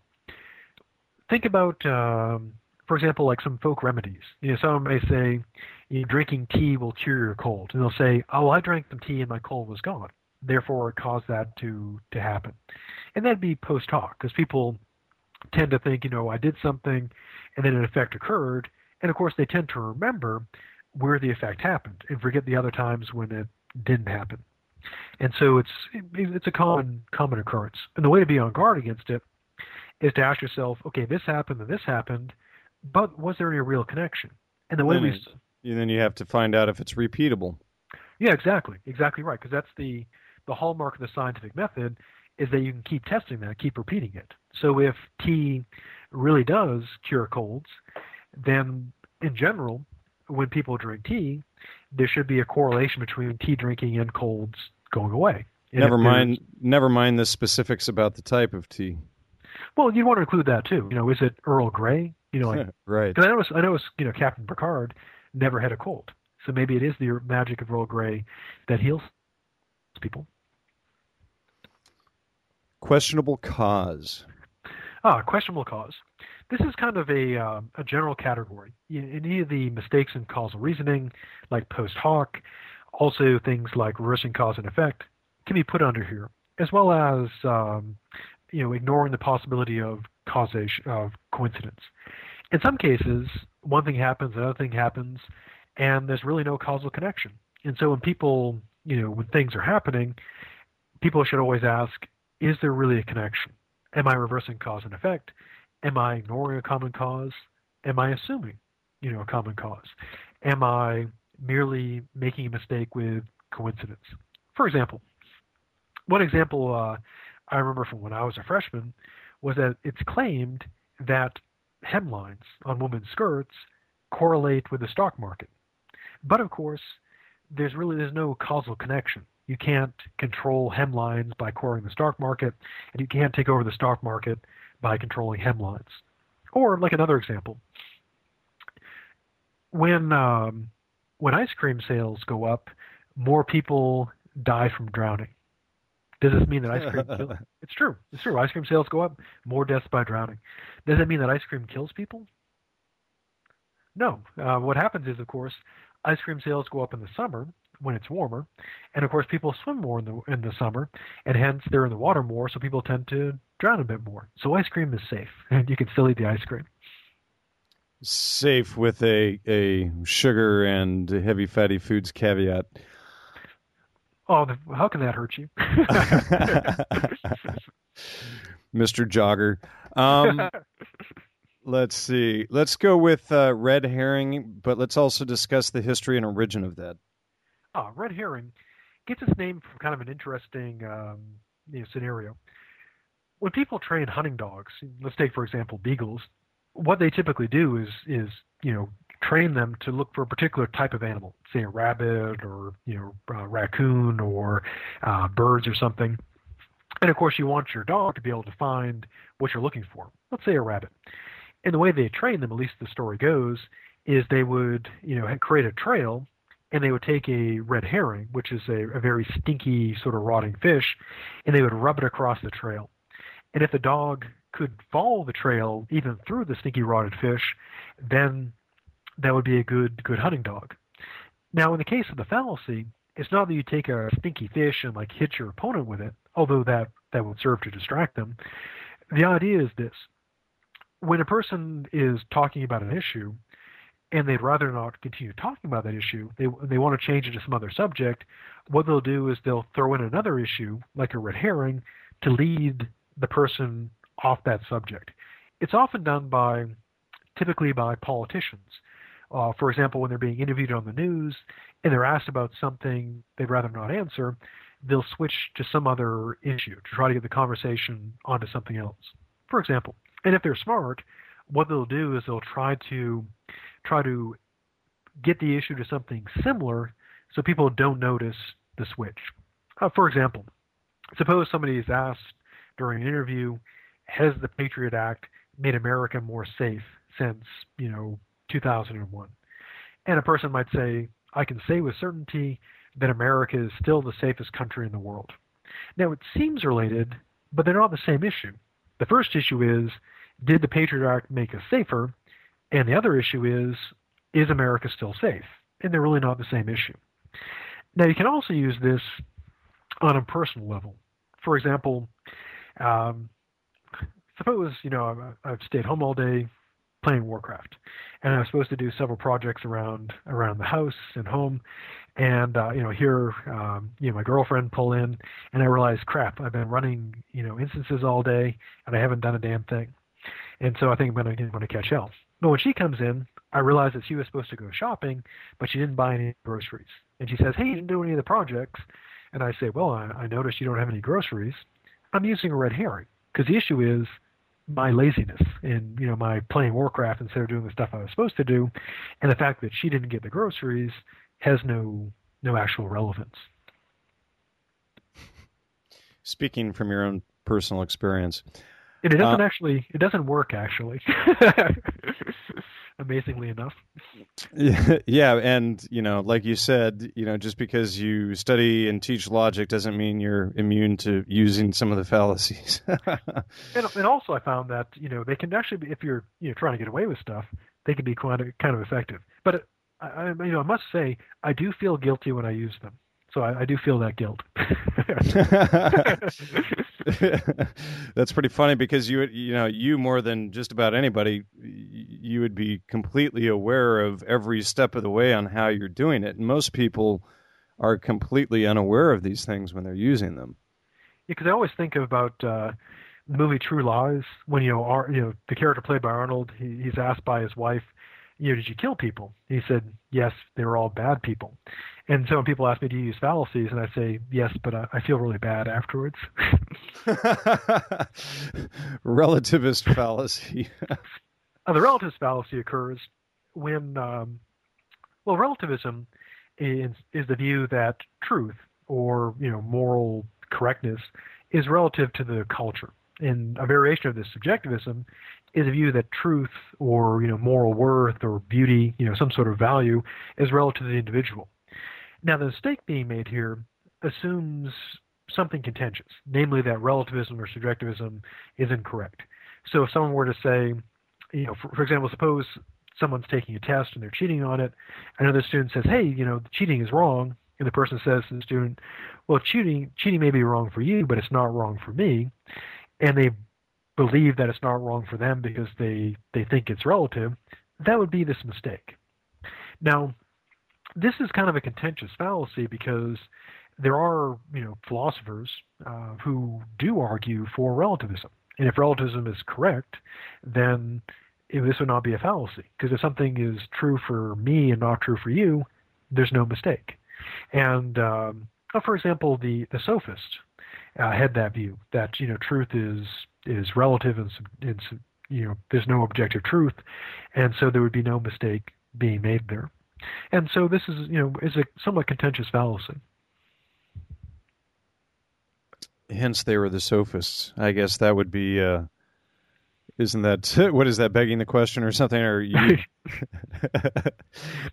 Think about um, for example, like some folk remedies. You know, someone may say, you know, drinking tea will cure your cold. And they'll say, oh, I drank some tea and my cold was gone. Therefore, it caused that to, to happen. And that'd be post hoc because people tend to think, you know, I did something and then an effect occurred. And of course, they tend to remember where the effect happened and forget the other times when it didn't happen. And so it's it's a common common occurrence. And the way to be on guard against it is to ask yourself, okay, this happened and this happened but was there any real connection? And the way then we and then you have to find out if it's repeatable. Yeah, exactly, exactly right. Because that's the the hallmark of the scientific method is that you can keep testing that, keep repeating it. So if tea really does cure colds, then in general, when people drink tea, there should be a correlation between tea drinking and colds going away. And never mind, never mind the specifics about the type of tea. Well, you want to include that too. You know, is it Earl Grey? You know, like right. Because I know, I know, you know, Captain Picard never had a cold, so maybe it is the magic of Earl Grey that heals people. Questionable cause. Ah, questionable cause. This is kind of a uh, a general category. Any of the mistakes in causal reasoning, like post hoc, also things like reversing cause and effect, can be put under here, as well as um, you know ignoring the possibility of causation of coincidence. In some cases, one thing happens, another thing happens, and there's really no causal connection. And so when people, you know, when things are happening, people should always ask, is there really a connection? Am I reversing cause and effect? Am I ignoring a common cause? Am I assuming, you know, a common cause? Am I merely making a mistake with coincidence? For example, one example uh, I remember from when I was a freshman was that it's claimed that hemlines on women's skirts correlate with the stock market. But of course, there's really there's no causal connection. You can't control hemlines by correlating the stock market, and you can't take over the stock market by controlling hemlines. Or like another example, when um, when ice cream sales go up, more people die from drowning. Does this mean that ice cream kills? It's true. It's true. Ice cream sales go up, more deaths by drowning. Does it mean that ice cream kills people? No. Uh, what happens is, of course, ice cream sales go up in the summer when it's warmer, and of course, people swim more in the in the summer, and hence they're in the water more, so people tend to drown a bit more. So ice cream is safe, and you can still eat the ice cream. Safe with a a sugar and heavy fatty foods caveat. Oh, how can that hurt you? Mr. Jogger. Um, let's see. Let's go with uh, red herring, but let's also discuss the history and origin of that. Ah, red herring gets its name from kind of an interesting um, you know, scenario. When people train hunting dogs, let's take for example beagles, what they typically do is is you know train them to look for a particular type of animal, say a rabbit or you know a raccoon or uh, birds or something. And of course, you want your dog to be able to find what you're looking for. Let's say a rabbit. And the way they train them, at least the story goes, is they would you know create a trail and they would take a red herring, which is a, a very stinky sort of rotting fish, and they would rub it across the trail. And if the dog could follow the trail even through the stinky rotted fish, then that would be a good good hunting dog. Now, in the case of the fallacy, it's not that you take a stinky fish and like hit your opponent with it, although that that would serve to distract them. The idea is this: when a person is talking about an issue, and they'd rather not continue talking about that issue, they they want to change it to some other subject. What they'll do is they'll throw in another issue, like a red herring, to lead the person off that subject. It's often done by, typically by politicians. Uh, for example, when they're being interviewed on the news and they're asked about something they'd rather not answer, they'll switch to some other issue to try to get the conversation onto something else. For example, and if they're smart, what they'll do is they'll try to try to get the issue to something similar so people don't notice the switch. Uh, for example, suppose somebody is asked during an interview, has the Patriot Act made America more safe since, you know, 2001? And a person might say, I can say with certainty that America is still the safest country in the world. Now, it seems related, but they're not the same issue. The first issue is, did the Patriot Act make us safer? And the other issue is, is America still safe? And they're really not the same issue. Now, you can also use this on a personal level. For example, um, suppose you know I've stayed home all day playing Warcraft, and I was supposed to do several projects around around the house and home, and uh, you know here um, you know my girlfriend pull in, and I realize crap I've been running you know instances all day and I haven't done a damn thing, and so I think I'm to I'm to catch hell. But when she comes in, I realize that she was supposed to go shopping, but she didn't buy any groceries, and she says, "Hey, you didn't do any of the projects," and I say, "Well, I, I noticed you don't have any groceries." I'm using a red herring. Because the issue is my laziness and you know my playing Warcraft instead of doing the stuff I was supposed to do, and the fact that she didn't get the groceries has no no actual relevance. Speaking from your own personal experience, and it doesn't uh, actually it doesn't work actually. amazingly enough. Yeah, and you know, like you said, you know, just because you study and teach logic doesn't mean you're immune to using some of the fallacies. and, and also, I found that you know they can actually be if you're you know trying to get away with stuff, they can be quite kind of effective. But uh, I, you know, I must say, I do feel guilty when I use them. So I, I do feel that guilt. That's pretty funny because you you know you more than just about anybody you would be completely aware of every step of the way on how you're doing it. And most people are completely unaware of these things when they're using them. Yeah, because I always think about uh, the movie True Lies when you know Ar- you know the character played by Arnold he, he's asked by his wife you know, did you kill people? He said, yes, they were all bad people. And so when people ask me, do you use fallacies? And I say, yes, but I, I feel really bad afterwards. relativist fallacy. uh, the relativist fallacy occurs when, um, well, relativism is, is the view that truth or, you know, moral correctness is relative to the culture. And a variation of this subjectivism is a view that truth or you know moral worth or beauty, you know some sort of value, is relative to the individual. Now the mistake being made here assumes something contentious, namely that relativism or subjectivism is incorrect. So if someone were to say, you know, for, for example, suppose someone's taking a test and they're cheating on it, another student says, hey, you know, cheating is wrong, and the person says to the student, well, cheating cheating may be wrong for you, but it's not wrong for me, and they believe that it's not wrong for them because they, they think it's relative, that would be this mistake. Now, this is kind of a contentious fallacy because there are, you know, philosophers uh, who do argue for relativism. And if relativism is correct, then this would not be a fallacy. Because if something is true for me and not true for you, there's no mistake. And um, for example, the the sophist uh, had that view that you know truth is is relative and, and you know there's no objective truth, and so there would be no mistake being made there. And so this is, you know, is a somewhat contentious fallacy. Hence, they were the sophists. I guess that would be. Uh, isn't that what is that begging the question or something? Or you?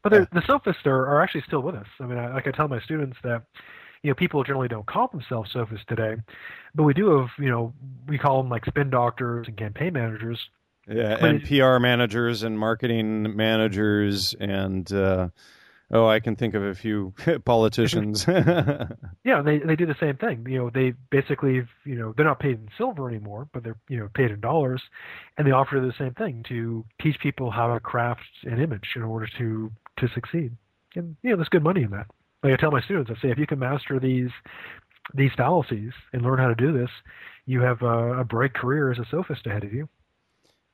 but the sophists are, are actually still with us. I mean, I, like I tell my students that you know people generally don't call themselves sophists today, but we do have you know we call them like spin doctors and campaign managers. Yeah, and PR managers and marketing managers and. Uh, Oh, I can think of a few politicians. yeah, they they do the same thing. You know, they basically, you know, they're not paid in silver anymore, but they're you know paid in dollars, and they offer the same thing to teach people how to craft an image in order to to succeed. And you know, there's good money in that. Like I tell my students, I say, if you can master these these fallacies and learn how to do this, you have a, a bright career as a sophist ahead of you.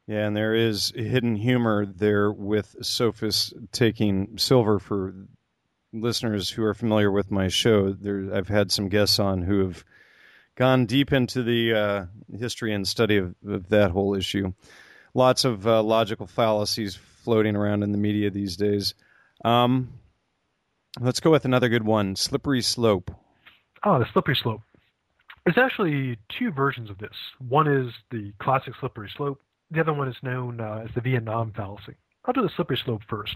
Yeah, and there is hidden humor there with sophists taking silver for listeners who are familiar with my show. There, I've had some guests on who have gone deep into the uh, history and study of, of, that whole issue. Lots of uh, logical fallacies floating around in the media these days. Um, let's go with another good one slippery slope. Oh, the slippery slope. There's actually two versions of this. One is the classic slippery slope, the other one is known uh, as the Vietnam fallacy. I'll do the slippery slope first.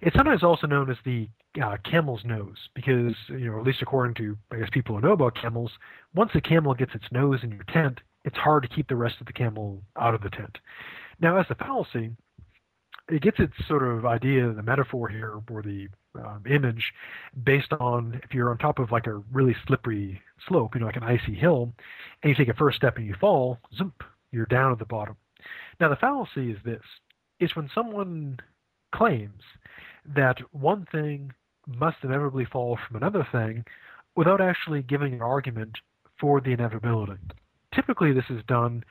It's sometimes also known as the uh, camel's nose because, you know, at least according to, I guess, people who know about camels, once a camel gets its nose in your tent, it's hard to keep the rest of the camel out of the tent. Now, as a fallacy, it gets its sort of idea, the metaphor here, or the um, image, based on if you're on top of like a really slippery slope, you know, like an icy hill, and you take a first step and you fall, zoop, you're down at the bottom. Now, the fallacy is this is when someone claims that one thing must inevitably fall from another thing without actually giving an argument for the inevitability. Typically, this is done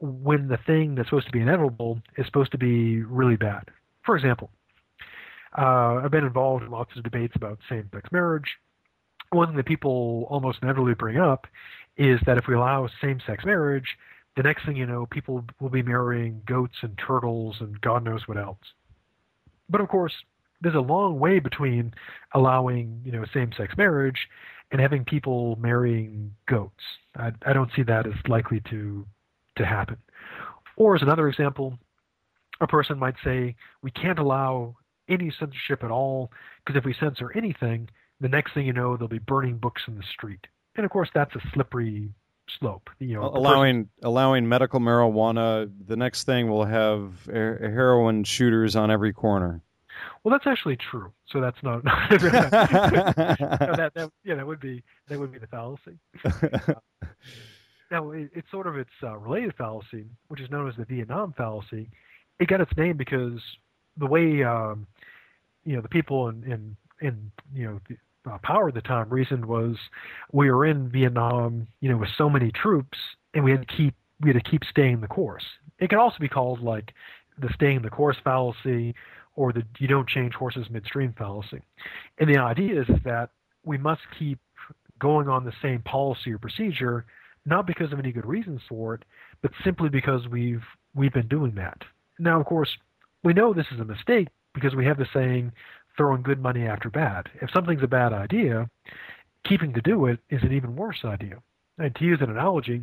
when the thing that's supposed to be inevitable is supposed to be really bad. For example, uh, I've been involved in lots of debates about same sex marriage. One thing that people almost inevitably bring up is that if we allow same sex marriage, the next thing you know, people will be marrying goats and turtles and God knows what else. But of course, there's a long way between allowing, you know, same-sex marriage and having people marrying goats. I, I don't see that as likely to to happen. Or as another example, a person might say we can't allow any censorship at all because if we censor anything, the next thing you know, they'll be burning books in the street. And of course, that's a slippery slope. You know, allowing allowing medical marijuana. The next thing we'll have heroin shooters on every corner. Well, that's actually true. So that's not. no, that, that, yeah, that would be that would be the fallacy. Uh, now, it, it's sort of its uh, related fallacy, which is known as the Vietnam fallacy. It got its name because the way um, you know the people in in, in you know the, uh, power at the time reasoned was we were in Vietnam, you know, with so many troops, and we had to keep we had to keep staying the course. It can also be called like the staying the course fallacy or the you don't change horses midstream fallacy. And the idea is, that we must keep going on the same policy or procedure, not because of any good reasons for it, but simply because we've we've been doing that. Now, of course, we know this is a mistake because we have the saying, throwing good money after bad. If something's a bad idea, keeping to do it is an even worse idea. And to use an analogy,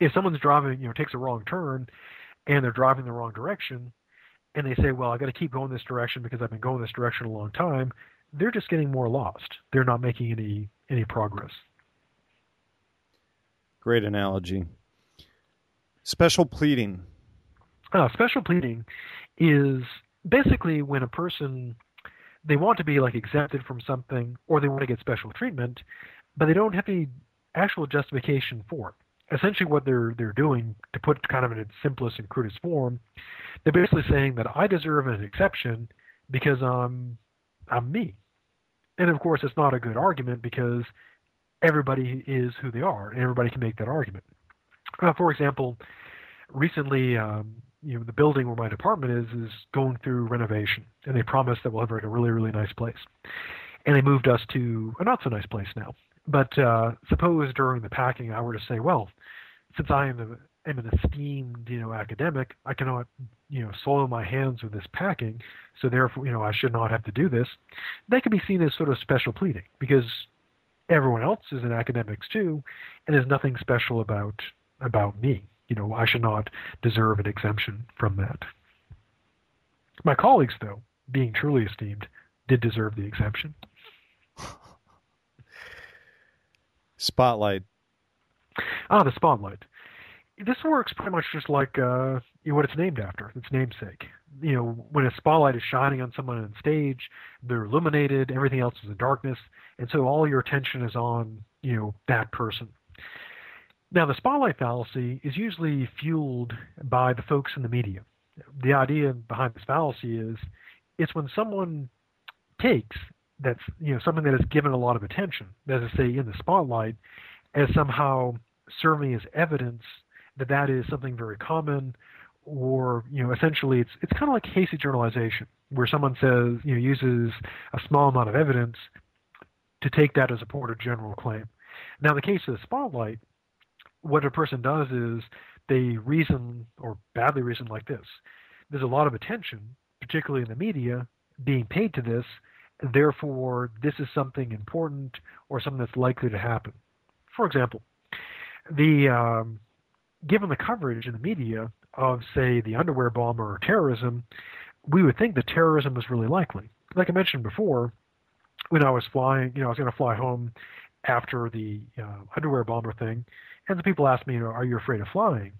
if someone's driving, you know, takes a wrong turn and they're driving the wrong direction, and they say, well, I've got to keep going this direction because I've been going this direction a long time, they're just getting more lost. They're not making any any progress. Great analogy. Special pleading. Uh, special pleading is basically when a person they want to be like exempted from something or they want to get special treatment, but they don't have any actual justification for it. Essentially, what they're they're doing to put kind of in its simplest and crudest form, they're basically saying that I deserve an exception because I'm I'm me, and of course, it's not a good argument because everybody is who they are, and everybody can make that argument. Uh, for example, recently um, you know the building where my department is is going through renovation, and they promised that we'll have a really really nice place, and they moved us to a not so nice place now. But uh, suppose during the packing I were to say, well, since I am the am an esteemed, you know, academic, I cannot, you know, soil my hands with this packing, so therefore, you know, I should not have to do this. That could be seen as sort of special pleading because everyone else is in academics too, and there's nothing special about about me. You know, I should not deserve an exemption from that. My colleagues, though, being truly esteemed, did deserve the exemption. Spotlight. Ah, the spotlight. This works pretty much just like uh, you know, what it's named after, its namesake. You know, when a spotlight is shining on someone on stage, they're illuminated, everything else is in darkness, and so all your attention is on, you know, that person. Now, the spotlight fallacy is usually fueled by the folks in the media. The idea behind this fallacy is it's when someone takes that's you know something that is given a lot of attention, as I say in the spotlight, as somehow serving as evidence that that is something very common, or you know essentially it's it's kind of like hasty generalization, where someone says you know uses a small amount of evidence to take that as a point of general claim. Now, in the case of the spotlight, what a person does is they reason or badly reason like this. There's a lot of attention, particularly in the media, being paid to this, therefore this is something important or something that's likely to happen. For example, the um, given the coverage in the media of say the underwear bomb or terrorism, we would think that terrorism was really likely. Like I mentioned before, when I was flying, you know, I was going to fly home after the uh, underwear bomber thing, and the people asked me, you know, are you afraid of flying?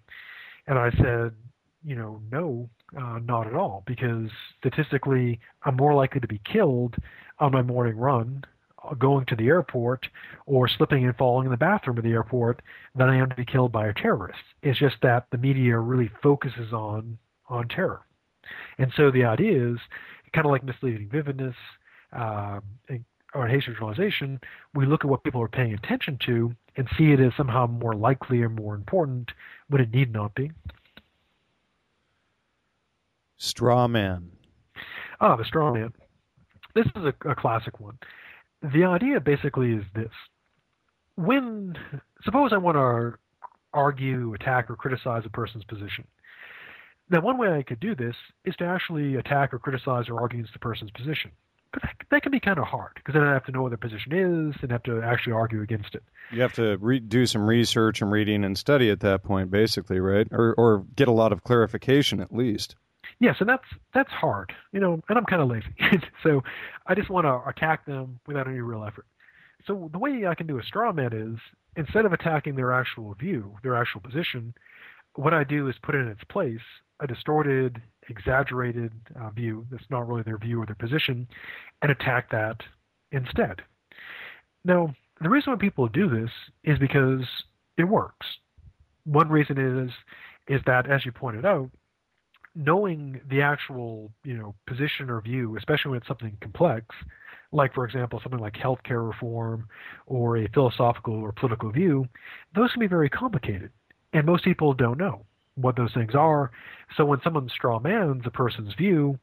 And I said, you know, no, uh, not at all, because statistically, I'm more likely to be killed on my morning run uh, going to the airport or slipping and falling in the bathroom of the airport than I am to be killed by a terrorist. It's just that the media really focuses on on terror, and so the idea is kind of like misleading vividness uh, or hasty generalization. We look at what people are paying attention to and see it as somehow more likely or more important when it need not be. Straw man. Ah, the straw man. This is a, a classic one. The idea basically is this. When, suppose I want to argue, attack, or criticize a person's position. Now, one way I could do this is to actually attack or criticize or argue against the person's position. But that, that can be kind of hard because then I have to know what their position is and have to actually argue against it. You have to re- do some research and reading and study at that point, basically, right? Or, or get a lot of clarification at least. Yes, and that's that's hard, you know. And I'm kind of lazy, so I just want to attack them without any real effort. So the way I can do a straw man is instead of attacking their actual view, their actual position, what I do is put in its place a distorted, exaggerated uh, view that's not really their view or their position, and attack that instead. Now, the reason why people do this is because it works. One reason is is that, as you pointed out, knowing the actual you know position or view, especially when it's something complex, like for example something like healthcare reform or a philosophical or political view, those can be very complicated, and most people don't know what those things are. So when someone straw mans a person's view,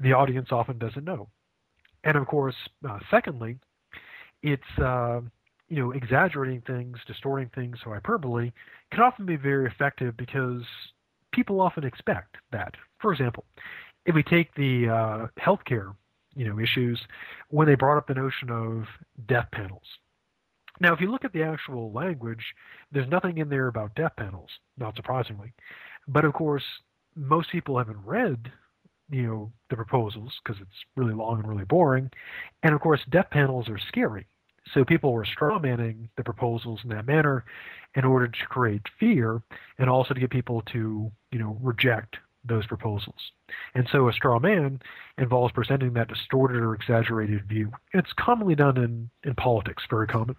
the audience often doesn't know. And of course, uh, secondly, it's uh, you know exaggerating things, distorting things, so hyperbole can often be very effective because people often expect that. For example, if we take the uh, healthcare you know issues, when they brought up the notion of death panels, now, if you look at the actual language, there's nothing in there about death panels, not surprisingly. But of course, most people haven't read, you know, the proposals because it's really long and really boring. And of course, death panels are scary. So people were strawmanning the proposals in that manner in order to create fear and also to get people to, you know, reject those proposals. And so a straw man involves presenting that distorted or exaggerated view. It's commonly done in, in politics, very common.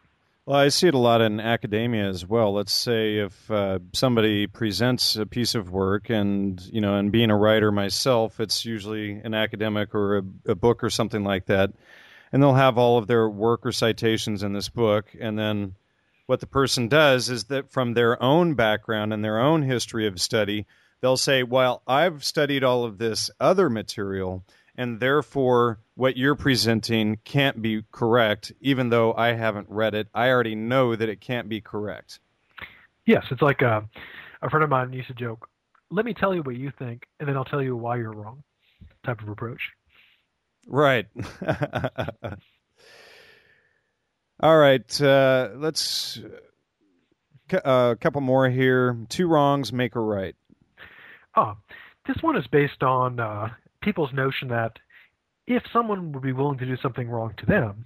Well, I see it a lot in academia as well. Let's say if uh, somebody presents a piece of work, and you know, and being a writer myself, it's usually an academic or a, a book or something like that, and they'll have all of their work or citations in this book, and then what the person does is that from their own background and their own history of study, they'll say, "Well, I've studied all of this other material." And therefore what you're presenting can't be correct, even though I haven't read it. I already know that it can't be correct. Yes, it's like a, a friend of mine used to joke, "Let me tell you what you think, and then I'll tell you why you're wrong." Type of approach. Right. All right. Uh, let's uh, a couple more here. Two wrongs make a right. Ah, this one is based on uh, people's notion that if someone would be willing to do something wrong to them,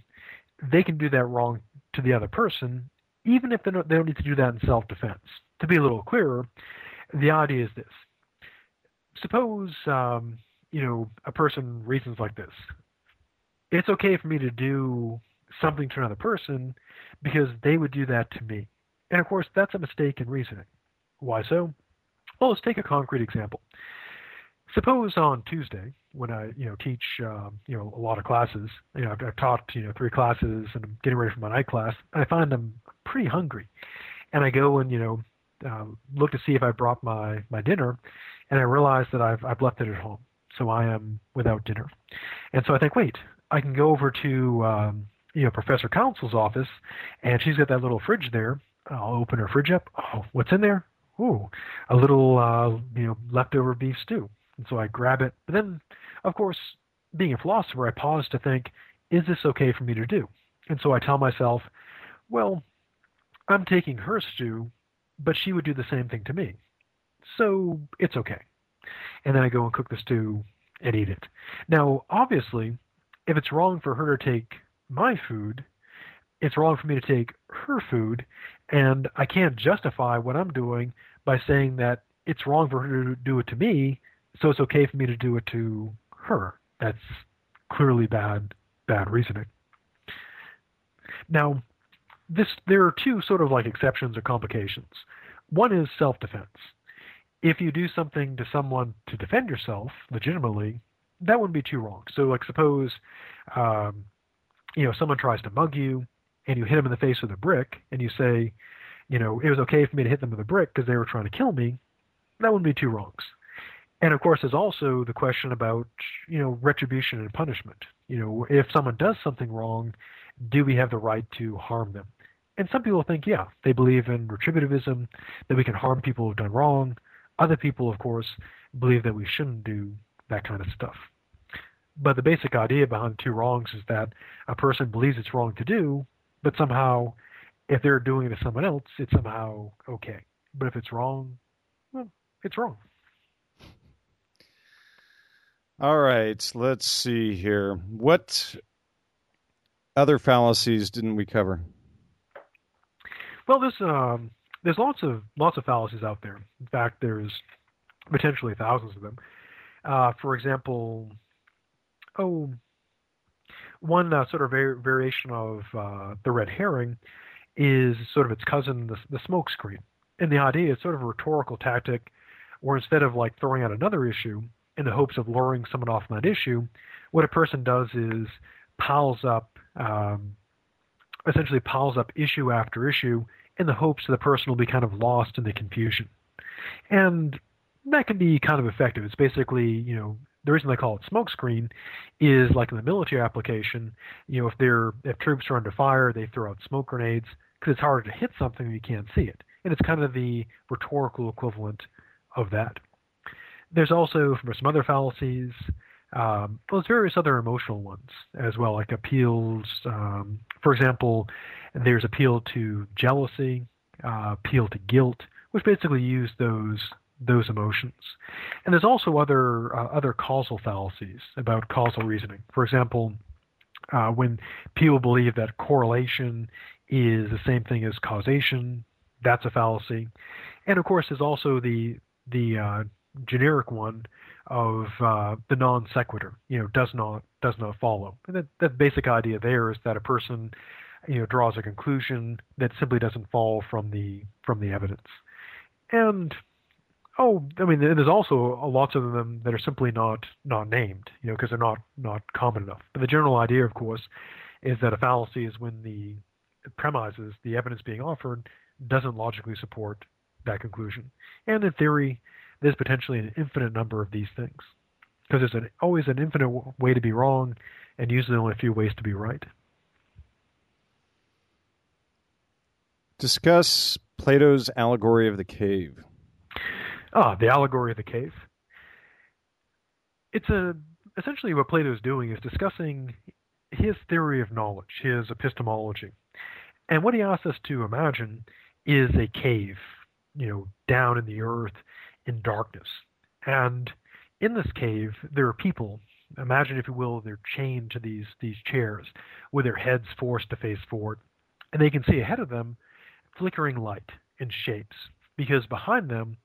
they can do that wrong to the other person, even if they don't, they don't need to do that in self-defense. To be a little clearer, the idea is this: suppose um, you know a person reasons like this. It's okay for me to do something to another person because they would do that to me. And of course, that's a mistake in reasoning. Why so? Well, let's take a concrete example. Suppose on Tuesday, when I you know teach um, you know a lot of classes, you know I've, I've taught you know three classes and I'm getting ready for my night class, I find I'm pretty hungry, and I go and you know uh, look to see if I brought my my dinner, and I realize that I've I've left it at home, so I am without dinner, and so I think, wait, I can go over to um, you know Professor Counsel's office, and she's got that little fridge there. I'll open her fridge up. Oh, what's in there? Ooh, a little uh, you know leftover beef stew. And so I grab it. But then, of course, being a philosopher, I pause to think, is this okay for me to do? And so I tell myself, well, I'm taking her stew, but she would do the same thing to me. So it's okay. And then I go and cook the stew and eat it. Now, obviously, if it's wrong for her to take my food, it's wrong for me to take her food, and I can't justify what I'm doing by saying that it's wrong for her to do it to me, so it's okay for me to do it to her. That's clearly bad bad reasoning. Now, this there are two sort of like exceptions or complications. One is self-defense. If you do something to someone to defend yourself legitimately, that wouldn't be too wrong. So, like, suppose um, you know someone tries to mug you, and you hit them in the face with a brick, and you say, you know, it was okay for me to hit them with a brick because they were trying to kill me. That wouldn't be two wrongs. And of course, there's also the question about you know retribution and punishment. You know, if someone does something wrong, do we have the right to harm them? And some people think, yeah, they believe in retributivism, that we can harm people who've done wrong. Other people, of course, believe that we shouldn't do that kind of stuff. But the basic idea behind two wrongs is that a person believes it's wrong to do, but somehow, if they're doing it to someone else, it's somehow okay. But if it's wrong, well, it's wrong. All right, let's see here. What other fallacies didn't we cover? Well, there's um, there's lots of lots of fallacies out there. In fact, there's potentially thousands of them. Uh, for example, oh, one uh, sort of var- variation of uh, the red herring is sort of its cousin, the, the smoke screen. And the idea is sort of a rhetorical tactic where instead of like throwing out another issue, in the hopes of luring someone off that issue, what a person does is piles up, um, essentially piles up issue after issue in the hopes that the person will be kind of lost in the confusion. And that can be kind of effective. It's basically, you know, the reason they call it smokescreen is like in the military application, you know, if they're if troops are under fire, they throw out smoke grenades because it's harder to hit something when you can't see it. And it's kind of the rhetorical equivalent of that. There's also some other fallacies. Um, there's various other emotional ones as well, like appeals. Um, for example, there's appeal to jealousy, uh, appeal to guilt, which basically use those those emotions. And there's also other uh, other causal fallacies about causal reasoning. For example, uh, when people believe that correlation is the same thing as causation, that's a fallacy. And of course, there's also the the uh, generic one of uh, the non sequitur. You know, does not does not follow. And that basic idea there is that a person, you know, draws a conclusion that simply doesn't fall from the from the evidence. And oh, I mean, there's also lots of them that are simply not not named. You know, because they're not not common enough. But the general idea, of course, is that a fallacy is when the premises, the evidence being offered, doesn't logically support that conclusion. And in theory, there's potentially an infinite number of these things because there's an, always an infinite way to be wrong and usually only a few ways to be right. Discuss Plato's allegory of the cave. Ah, the allegory of the cave. It's a essentially what Plato is doing is discussing his theory of knowledge, his epistemology. And what he asks us to imagine is a cave, you know, down in the earth in darkness. And in this cave, there are people. Imagine, if you will, they're chained to these these chairs with their heads forced to face forward, and they can see ahead of them flickering light and shapes because behind them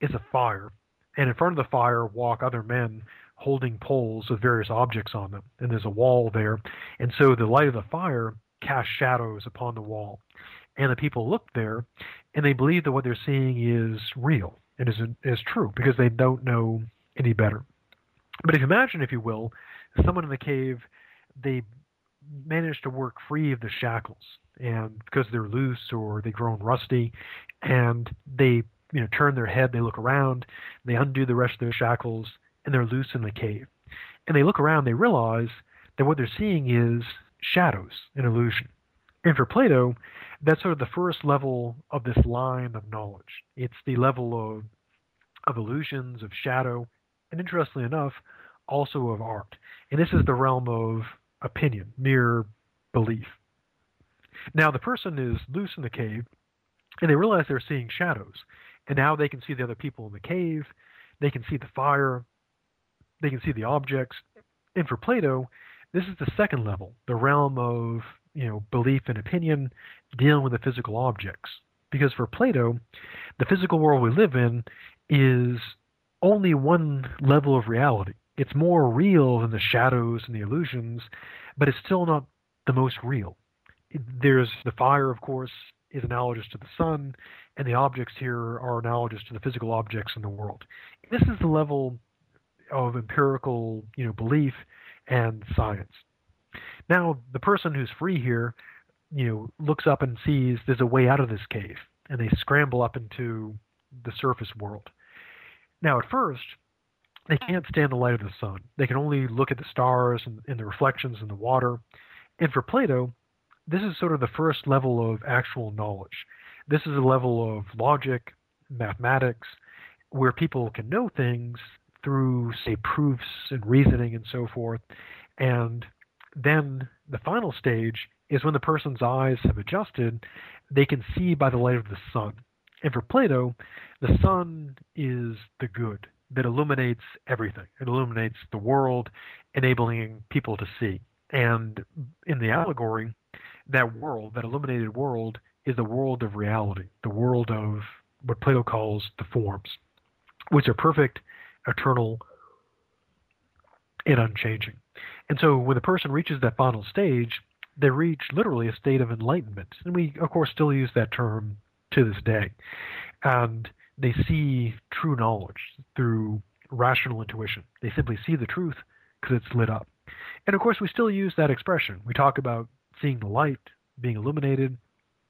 is a fire, and in front of the fire walk other men holding poles with various objects on them, and there's a wall there, and so the light of the fire casts shadows upon the wall, and the people look there, and they believe that what they're seeing is real and is is true because they don't know any better. But if you imagine, if you will, someone in the cave, they manage to work free of the shackles, and because they're loose or they've grown rusty, and they you know turn their head, they look around, they undo the rest of their shackles, and they're loose in the cave. And they look around, they realize that what they're seeing is shadows, an illusion. And for Plato, that's sort of the first level of this line of knowledge. It's the level of of illusions, of shadow, and interestingly enough, also of art. And this is the realm of opinion, mere belief. Now the person is loose in the cave, and they realize they're seeing shadows. And now they can see the other people in the cave, they can see the fire, they can see the objects. And for Plato, this is the second level, the realm of you know belief and opinion dealing with the physical objects. Because for Plato, the physical world we live in is only one level of reality. It's more real than the shadows and the illusions, but it's still not the most real. There's the fire, of course, is analogous to the sun, and the objects here are analogous to the physical objects in the world. This is the level of empirical, you know, belief and science. Now, the person who's free here, you know, looks up and sees there's a way out of this cave, and they scramble up into the surface world. Now, at first, they can't stand the light of the sun. They can only look at the stars and, and the reflections in the water. And for Plato, this is sort of the first level of actual knowledge. This is a level of logic, mathematics, where people can know things through, say, proofs and reasoning and so forth. And then the final stage is when the person's eyes have adjusted, they can see by the light of the sun. And for Plato, the sun is the good that illuminates everything. It illuminates the world, enabling people to see. And in the allegory, that world, that illuminated world, is the world of reality, the world of what Plato calls the forms, which are perfect, eternal, and unchanging. And so when the person reaches that final stage, they reach literally a state of enlightenment. And we, of course, still use that term to this day. And they see true knowledge through rational intuition. They simply see the truth because it's lit up. And of course, we still use that expression. We talk about seeing the light, being illuminated,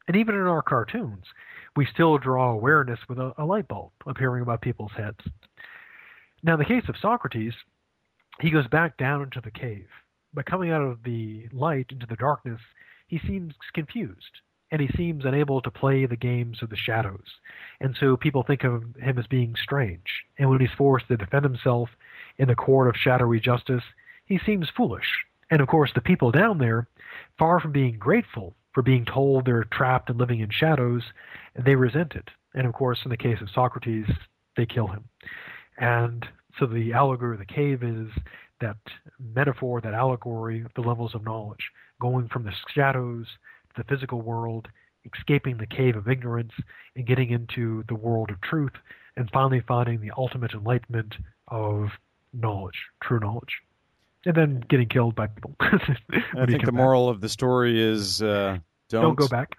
and even in our cartoons, we still draw awareness with a, a light bulb appearing above people's heads. Now, in the case of Socrates, he goes back down into the cave. But coming out of the light into the darkness, he seems confused and he seems unable to play the games of the shadows. And so people think of him as being strange. And when he's forced to defend himself in the court of shadowy justice, he seems foolish. And of course, the people down there, far from being grateful for being told they're trapped and living in shadows, they resent it. And of course, in the case of Socrates, they kill him. And so the allegory of the cave is that metaphor, that allegory of the levels of knowledge, going from the shadows the physical world, escaping the cave of ignorance, and getting into the world of truth, and finally finding the ultimate enlightenment of knowledge, true knowledge, and then getting killed by people. I think the moral back. of the story is uh, don't, don't, go back.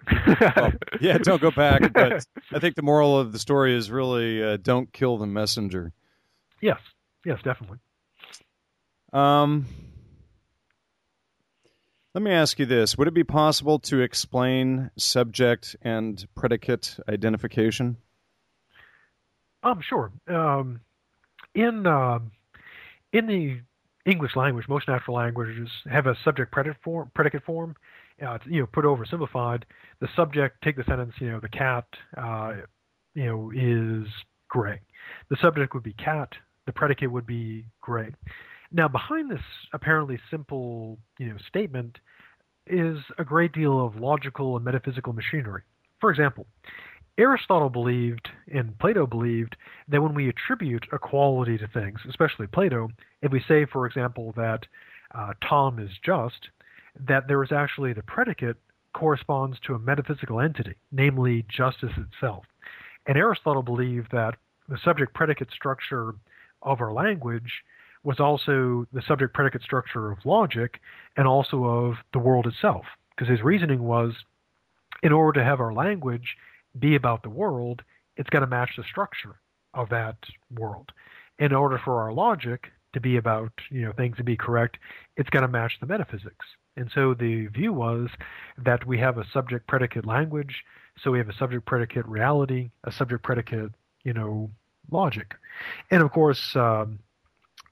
well, yeah, don't go back. But I think the moral of the story is really uh, don't kill the messenger. Yes, yes, definitely. Um, let me ask you this: Would it be possible to explain subject and predicate identification? Um, sure. Um, in uh, in the English language, most natural languages have a subject predicate form. Predicate form. Uh, you know, put over simplified. The subject, take the sentence. You know, the cat, uh, you know, is gray. the subject would be cat, the predicate would be gray. Now, behind this apparently simple, you know, statement is a great deal of logical and metaphysical machinery. For example, Aristotle believed and Plato believed that when we attribute a quality to things, especially Plato, if we say, for example, that uh, Tom is just, that there is actually the predicate corresponds to a metaphysical entity, namely justice itself. And Aristotle believed that the subject predicate structure of our language was also the subject predicate structure of logic and also of the world itself. Because his reasoning was in order to have our language be about the world, it's got to match the structure of that world. In order for our logic to be about, you know, things to be correct, it's got to match the metaphysics. And so the view was that we have a subject predicate language, so we have a subject predicate reality, a subject predicate, you know, logic. And of course, um,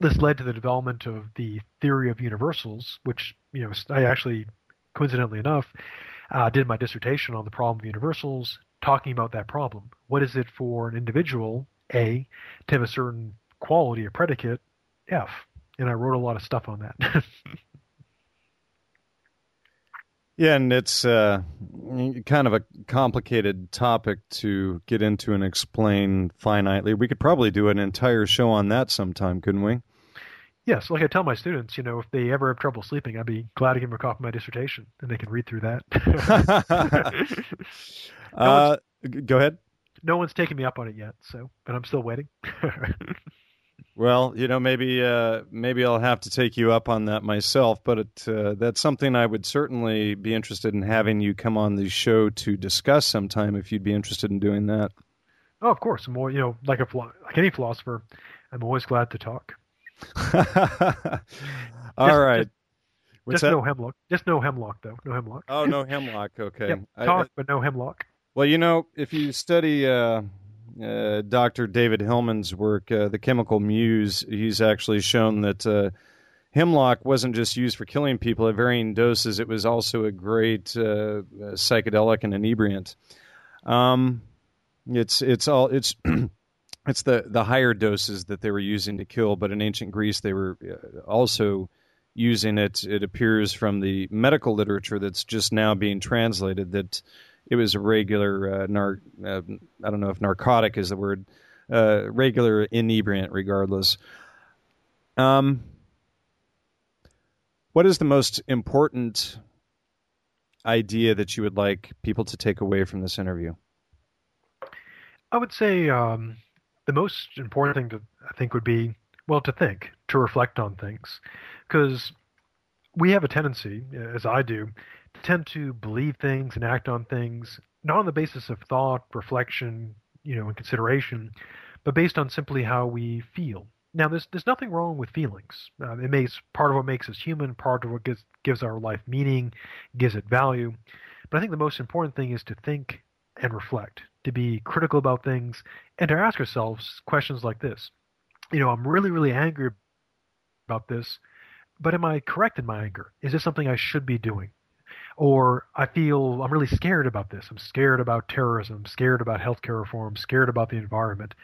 this led to the development of the theory of universals, which you know I actually, coincidentally enough, uh, did my dissertation on the problem of universals, talking about that problem. What is it for an individual A to have a certain quality or predicate F? And I wrote a lot of stuff on that. Yeah, and it's uh, kind of a complicated topic to get into and explain finitely. We could probably do an entire show on that sometime, couldn't we? Yes, like I tell my students, you know, if they ever have trouble sleeping, I'd be glad to give them a copy of my dissertation, and they can read through that. no uh, go ahead. No one's taken me up on it yet, so, but I'm still waiting. Well, you know, maybe uh, maybe I'll have to take you up on that myself, but it, uh, that's something I would certainly be interested in having you come on the show to discuss sometime if you'd be interested in doing that. Oh, of course. More, you know, like a like any philosopher, I'm always glad to talk. All just, right. Just, just no hemlock. Just no hemlock, though. No hemlock. Oh, no hemlock. Okay. yep. Talk, I, but no hemlock. Well, you know, if you study uh, uh, Dr. David Hillman's work, uh, The Chemical Muse, he's actually shown that uh, hemlock wasn't just used for killing people at varying doses, it was also a great uh, psychedelic and inebriant. Um, it's it's all it's it's the the higher doses that they were using to kill, but in ancient Greece they were uh, also using it. It appears from the medical literature that's just now being translated that it was a regular uh, nar- uh, I don't know if narcotic is the word, uh, regular inebriant, regardless. Um, what is the most important idea that you would like people to take away from this interview? I would say um, the most important thing to I think would be well to think, to reflect on things, because we have a tendency, as I do, tend to believe things and act on things not on the basis of thought, reflection, you know, and consideration, but based on simply how we feel. Now, there's there's nothing wrong with feelings. Uh, it makes part of what makes us human, part of what gives gives our life meaning, gives it value. But I think the most important thing is to think and reflect, to be critical about things, and to ask ourselves questions like this. You know, I'm really, really angry about this, but am I correct in my anger? Is this something I should be doing? Or I feel I'm really scared about this. I'm scared about terrorism, I'm scared about healthcare reform, scared about the environment.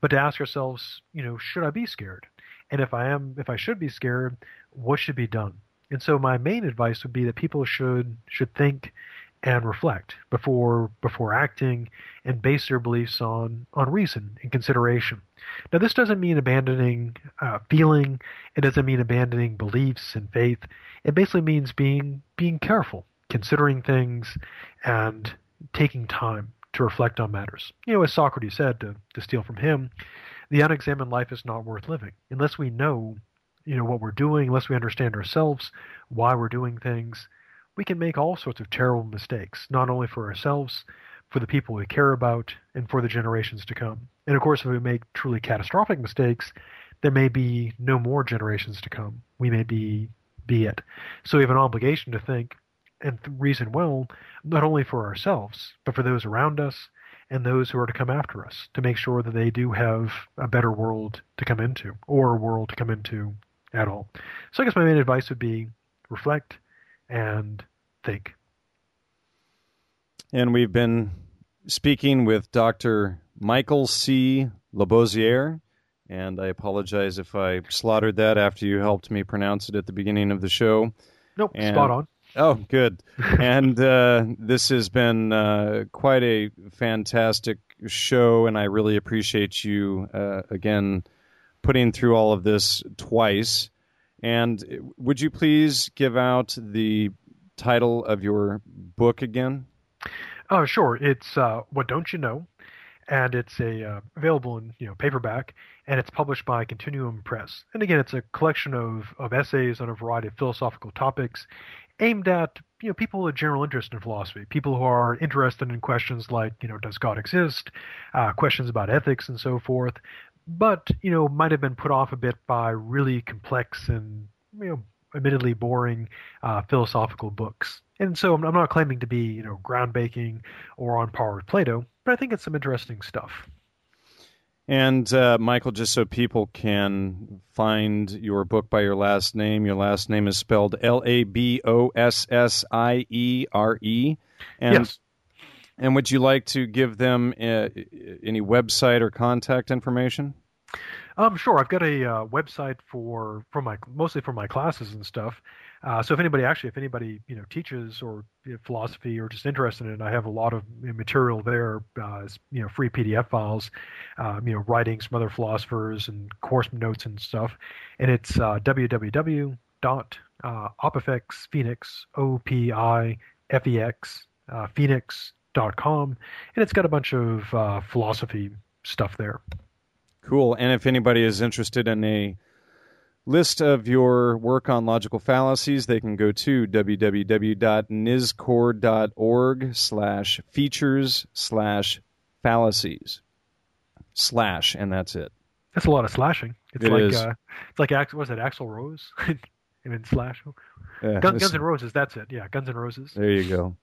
But to ask ourselves, you know, should I be scared? And if I am, if I should be scared, what should be done? And so my main advice would be that people should should think and reflect before before acting and base their beliefs on on reason and consideration. Now, this doesn't mean abandoning uh, feeling. It doesn't mean abandoning beliefs and faith. It basically means being being careful, considering things, and taking time to reflect on matters. You know, as Socrates said, to, to steal from him, the unexamined life is not worth living unless we know, you know, what we're doing, unless we understand ourselves, why we're doing things. We can make all sorts of terrible mistakes, not only for ourselves, for the people we care about, and for the generations to come. And of course, if we make truly catastrophic mistakes, there may be no more generations to come. We may be be it. So we have an obligation to think and reason well, not only for ourselves, but for those around us and those who are to come after us, to make sure that they do have a better world to come into, or a world to come into at all. So I guess my main advice would be reflect and think. And we've been speaking with Dr. Michael C. Labossiere, and I apologize if I slaughtered that after you helped me pronounce it at the beginning of the show. Nope, And- spot on. Oh, good. and uh, this has been uh, quite a fantastic show, and I really appreciate you uh, again putting through all of this twice. And would you please give out the title of your book again? Oh, sure. It's uh, What Don't You Know? And it's a uh, available in you know paperback, and it's published by Continuum Press. And again, it's a collection of, of essays on a variety of philosophical topics, aimed at you know people with general interest in philosophy, people who are interested in questions like you know does God exist, uh, questions about ethics and so forth, but you know might have been put off a bit by really complex and you know admittedly boring uh, philosophical books. And so I'm, I'm not claiming to be you know groundbreaking or on par with Plato, but I think it's some interesting stuff. And uh, Michael, just so people can find your book by your last name, your last name is spelled L A B O S S I E R E. And yes. And would you like to give them uh, any website or contact information? Um, sure. I've got a uh, website for for my mostly for my classes and stuff. Uh, so if anybody actually, if anybody you know teaches or you know, philosophy or just interested in it, I have a lot of material there. Uh, you know, free PDF files, um, you know, writings from other philosophers and course notes and stuff. And it's uh, www dot uh, opifex phoenix o p i f e x uh, phoenix dot com, and it's got a bunch of uh, philosophy stuff there. Cool. And if anybody is interested in a list of your work on logical fallacies, they can go to www.nizkor.org slash features slash fallacies slash, and that's it. That's a lot of slashing. It's It like is. Uh, it's like Ax- was it Axl Rose? and then slash Yeah, Guns, this- Guns N' Roses. That's it. Yeah, Guns N' Roses. there you go.